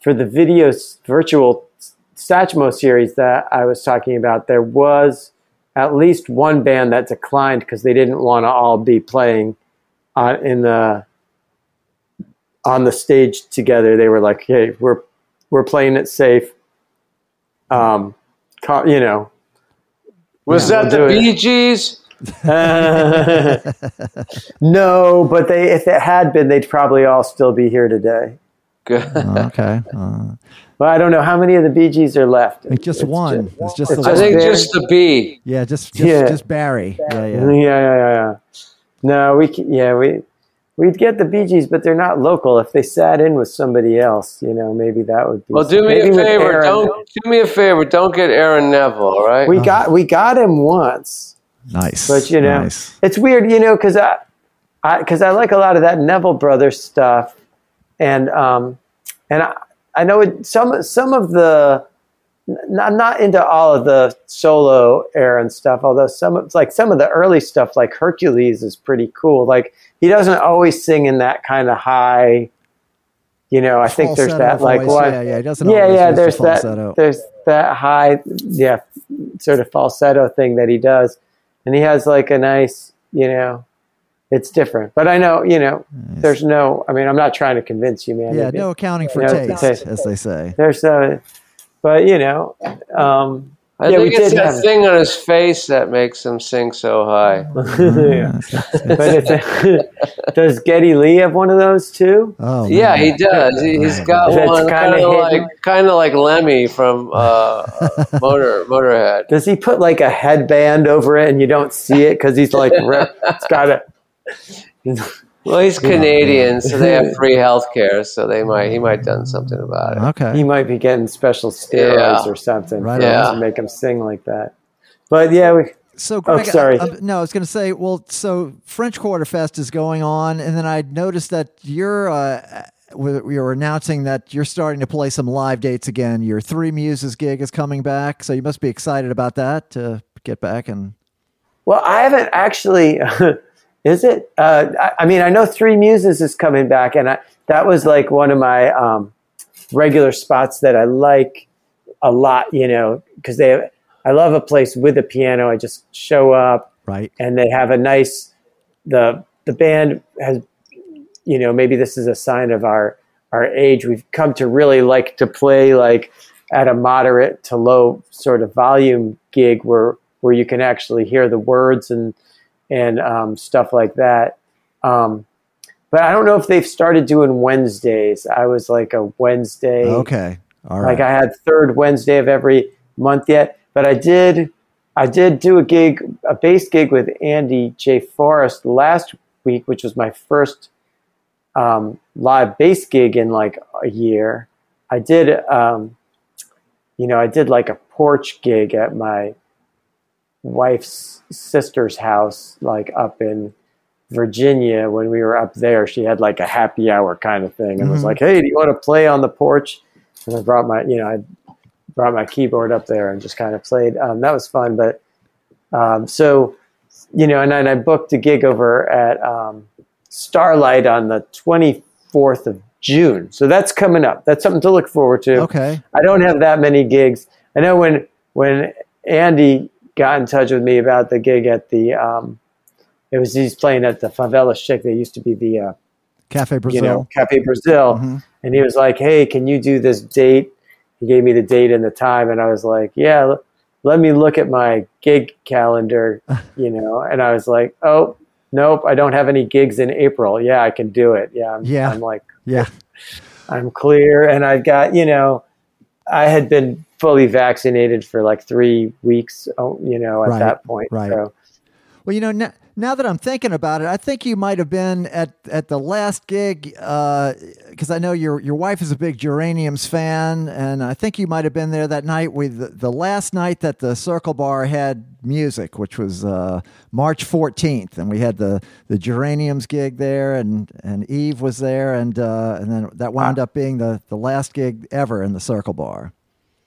S3: for the video virtual Satchmo series that I was talking about, there was at least one band that declined because they didn't want to all be playing uh, in the on the stage together. They were like, "Hey, we're we're playing it safe." Um, co- you know,
S2: Was
S3: Yeah,
S2: that
S3: we'll
S2: the
S3: do.
S2: Bee Gees?
S3: no, but they if it had been, they'd probably all still be here today.
S2: Good.
S1: Oh, okay, uh,
S3: But I don't know how many of the Bee Gees are left.
S1: it's just
S3: It's
S1: one.
S3: just-
S1: it's just
S2: I think
S3: Barry.
S2: just the B.
S1: yeah, just just,
S3: Yeah.
S1: just Barry. Yeah,
S3: Yeah,
S1: yeah.
S3: yeah, yeah, yeah. No, we yeah we we'd get the Bee Gees, but they're not local. If they sat in with somebody else, you know, maybe that would be.
S2: Well, do me
S3: maybe
S2: a favor.
S3: Aaron.
S2: Don't do me a favor. Don't get Aaron Neville. All right.
S3: We got we got him once,
S1: Nice.
S3: but you know,
S1: nice.
S3: it's weird, you know, because I, I because I like a lot of that Neville Brothers stuff, and um, and I, I know it, some some of the n- I'm not into all of the solo era and stuff. Although some of like some of the early stuff, like Hercules, is pretty cool. Like he doesn't always sing in that kind of high. You know, I think there's that like
S1: voice.
S3: one.
S1: Yeah, yeah, he doesn't
S3: yeah, yeah.
S1: use the
S3: There's that. There's that high, yeah, sort of falsetto thing that he does, and he has like a nice, you know, it's different. But I know, you know, there's no. I mean, I'm not trying to convince you, man.
S1: Yeah, no accounting for
S3: you know,
S1: taste,
S3: taste.
S1: as they say.
S3: There's a, but you know, um,
S2: I
S3: Yeah,
S2: think
S3: we
S2: it's
S3: did
S2: that
S3: have-
S2: thing on his face that makes him sing so high.
S3: but does Geddy Lee have one of those too?
S1: Oh,
S2: Yeah,
S1: man.
S2: he does. He, he's got
S3: That's
S2: one kind
S3: kinda
S2: like kind of like Lemmy from uh, Motor Motorhead.
S3: Does he put like a headband over it and you don't see it because he's like it's got a
S2: Well, he's Canadian, so they have free health care, so they might he might done something about it.
S1: Okay.
S3: he might be getting special steroids
S2: Yeah.
S3: or something
S1: Right
S3: for
S2: on.
S3: to make him sing like that. But yeah, we,
S1: So, Greg,
S3: Oh, sorry.
S1: I- I- no, I was going to say, well, so French Quarter Fest is going on, and then I noticed that you're uh, we we were announcing that you're starting to play some live dates again. Your Three Muses gig is coming back, so you must be excited about that to get back and.
S3: well, I haven't actually. is it? Uh, I, I mean, I know Three Muses is coming back, and I, that was like one of my um, regular spots that I like a lot. You know, because they, I love a place with a piano. I just show up.
S1: Right.
S3: and they have a nice the the band has you know maybe this is a sign of our our age we've come to really like to play like at a moderate to low sort of volume gig where where you can actually hear the words and and um, stuff like that um, but I don't know if they've started doing Wednesdays. I was like a Wednesday
S1: Okay. All right.
S3: like I had third Wednesday of every month yet, but I did I did do a gig, a bass gig with Andy J. Forest last week, which was my first um, live bass gig in like a year. I did, um, you know, I did like a porch gig at my wife's sister's house, like up in Virginia when we were up there. She had like a happy hour kind of thing and was
S1: Mhm.
S3: like, "Hey, do you want to play on the porch?" And I brought my, you know, I brought my keyboard up there and just kind of played. Um, that was fun, but um, so you know, and then I booked a gig over at um, Starlight on the twenty fourth of June. So that's coming up. That's something to look forward to.
S1: okay.
S3: I don't have that many gigs. I know when when Andy got in touch with me about the gig at the um, it was he's playing at the Favela Chic. They used to be the uh,
S1: Cafe Brazil.
S3: you know Cafe Brazil,
S1: Mhm.
S3: and he was like, "Hey, can you do this date?" He gave me the date and the time, and I was like, "Yeah." l- Let me look at my gig calendar, you know, and I was like, "Oh, nope, I don't have any gigs in April. Yeah, I can do it. Yeah, I'm,
S1: Yeah.
S3: I'm like,
S1: Yeah.
S3: I'm clear, and I've got, you know, I had been fully vaccinated for like three weeks, oh, you know, at
S1: Right,
S3: that point.
S1: right.
S3: So,
S1: Well, you know, now, that I'm thinking about it, I think you might have been at, at the last gig because I know your your wife is a big Geraniums fan, and I think you might have been there that night with the, the last night that the Circle Bar had music, which was uh, March 14th, and we had the, the Geraniums gig there, and, and Eve was there, and uh, and then that wound up being the, the last gig ever in the Circle Bar.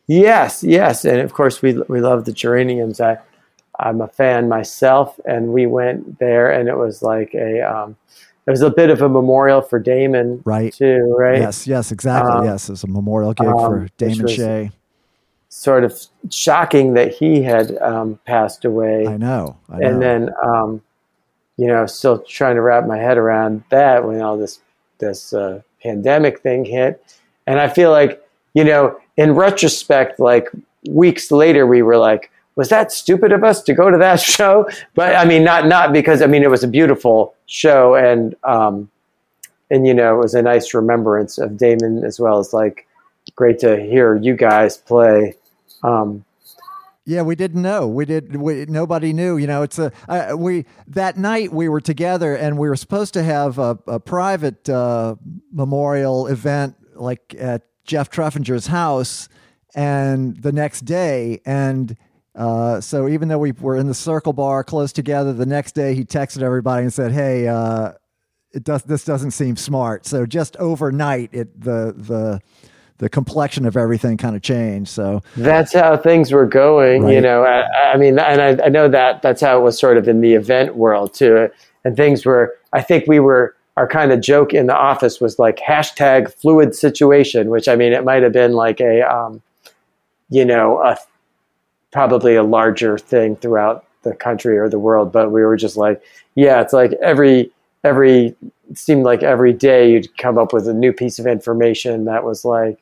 S3: yes, yes, and of course we we love the geraniums. I I'm a fan myself, and we went there, and it was like a um, it was a bit of a memorial for Damon,
S1: Right.
S3: Too right.
S1: Yes, yes, exactly.
S3: Um,
S1: yes, it's a memorial gig
S3: um,
S1: for Damon
S3: was-
S1: Shea.
S3: Sort of shocking that he had um, passed away.
S1: I know. I know.
S3: and then um, you know still trying to wrap my head around that when all this this uh, pandemic thing hit and i feel like you know in retrospect like weeks later we were like was that stupid of us to go to that show but i mean not not because i mean it was a beautiful show and um and you know it was a nice remembrance of damon as well as like great to hear you guys play um
S1: Yeah, we didn't know. We did. We, nobody knew. You know, it's a uh, we that night we were together and we were supposed to have a, a private uh, memorial event like at Jeff Treffinger's house, and the next day and. Uh, so even though we were in the circle bar close together, the next day he texted everybody and said, "Hey, uh, it does this doesn't seem smart." So just overnight, it the the the complexion of everything kind of changed. So
S4: that's how things were going, right. you know. I, I mean, and I, I, know that that's how it was sort of in the event world too. And things were, I think we were, our kind of joke in the office was like hashtag fluid situation, which I mean, it might have been like a, um, you know, a, probably a larger thing throughout the country or the world, but we were just like, yeah, it's like every, every, seemed like every day you'd come up with a new piece of information that was like,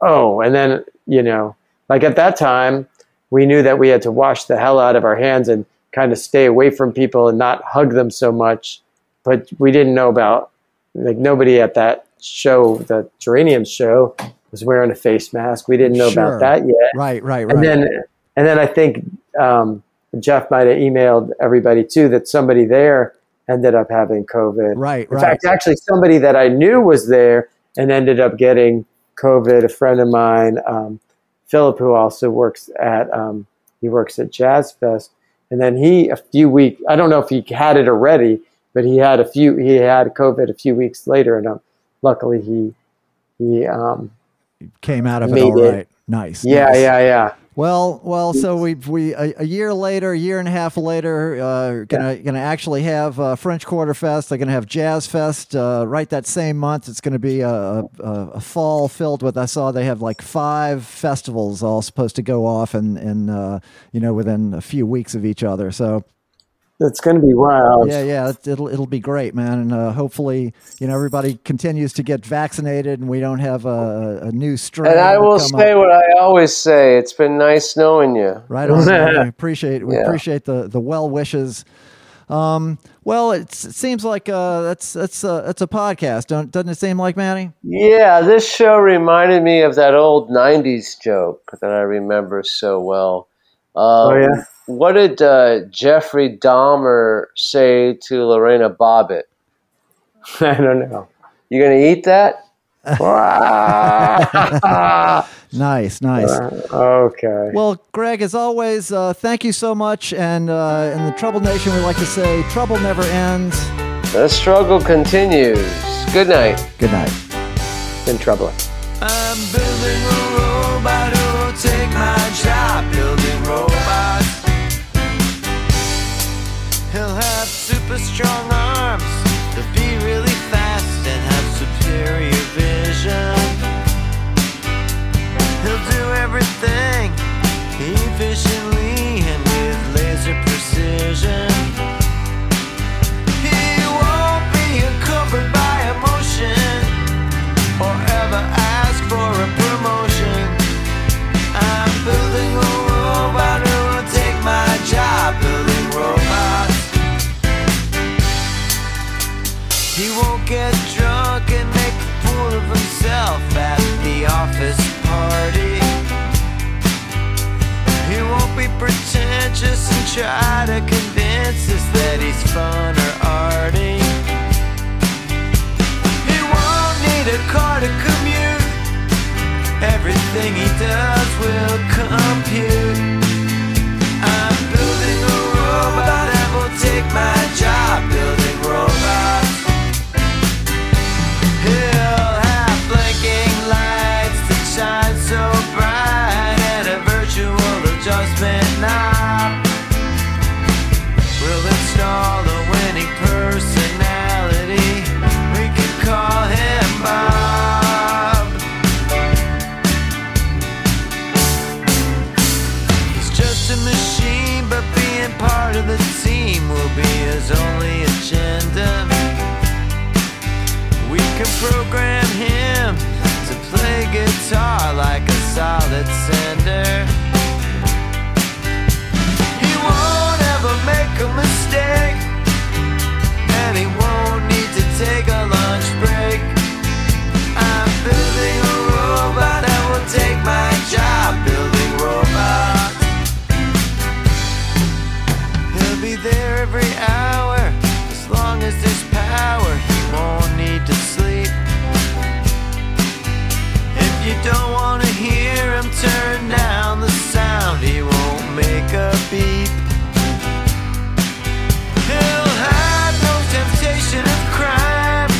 S4: oh, and then, you know, like at that time, we knew that we had to wash the hell out of our hands and kind of stay away from people and not hug them so much. But we didn't know about, like, nobody at that show, the Geranium show, was wearing a face mask. We didn't know sure. about that yet.
S1: Right, right, right.
S4: And then, and then I think um, Jeff might have emailed everybody too that somebody there ended up having COVID.
S1: Right,
S4: In
S1: right.
S4: fact, actually, somebody that I knew was there and ended up getting COVID. A friend of mine, um, Philip, who also works at um, he works at Jazz Fest, and then he a few weeks. I don't know if he had it already, but he had a few. He had COVID a few weeks later, and um, luckily he he um,
S1: came out of it all right. It. Nice.
S4: Yeah,
S1: nice.
S4: yeah, yeah.
S1: Well, well, so we we a, a, year later, a year and a half later, uh, gonna yeah. gonna actually have uh, French Quarter Fest. They're gonna have Jazz Fest uh, right that same month. It's gonna be a, a, a, fall filled with. I saw they have like five festivals all supposed to go off and and uh, you know within a few weeks of each other. So
S4: it's going to be wild.
S1: Yeah, yeah, it'll it'll be great, man, and uh, hopefully, you know, everybody continues to get vaccinated, and we don't have a, a new strain.
S2: And I will say up. what I always say: it's been nice knowing you.
S1: Right on. we appreciate we yeah. appreciate the the well wishes. Um, well, it seems like uh, that's that's uh, that's a podcast, don't doesn't it seem like, Manny?
S2: Yeah, this show reminded me of that old '90s joke that I remember so well.
S4: Um, oh yeah
S2: what did uh, Jeffrey Dahmer say to Lorena Bobbitt?
S4: I don't know.
S2: You gonna eat that?
S1: nice, nice.
S4: Uh, okay.
S1: Well, Greg, as always, uh, thank you so much. And uh, in the Trouble Nation, we like to say, trouble never ends.
S2: The struggle continues. Good night.
S1: Good night.
S4: In trouble. Strong office party. He won't be pretentious and try to convince us that he's fun or arty. He won't need a car to commute. Everything he does will compute. I'm building a robot that will take my job, program him to play guitar like a solid sender. He won't ever make a mistake, and he won't need to take a lunch break. I'm building a robot that will take my job, building robots. He'll be there every don't wanna hear him turn down the sound. He won't make a beep. He'll have no temptation of crime.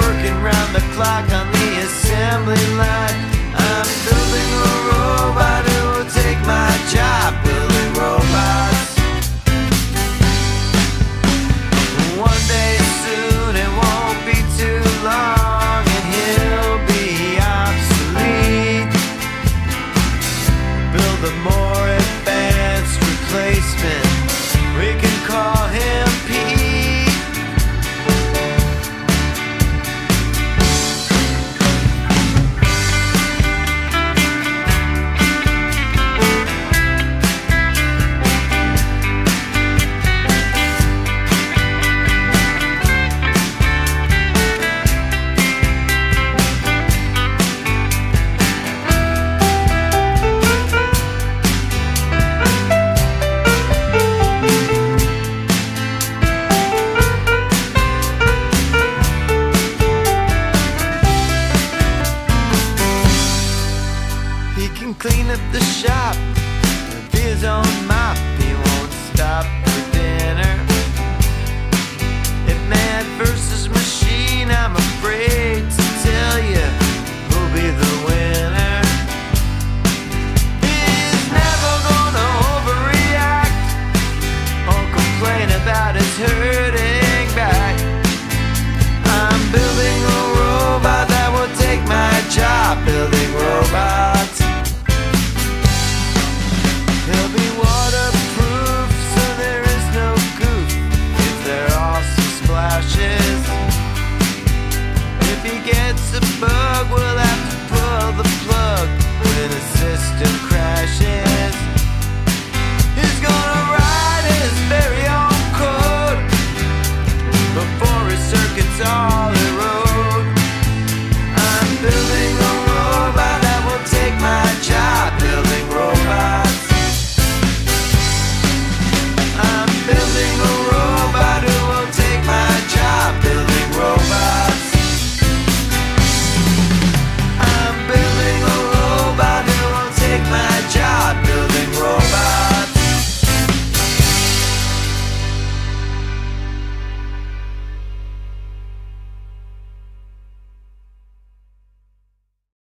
S4: Working round the clock on the assembly line. I'm building a road.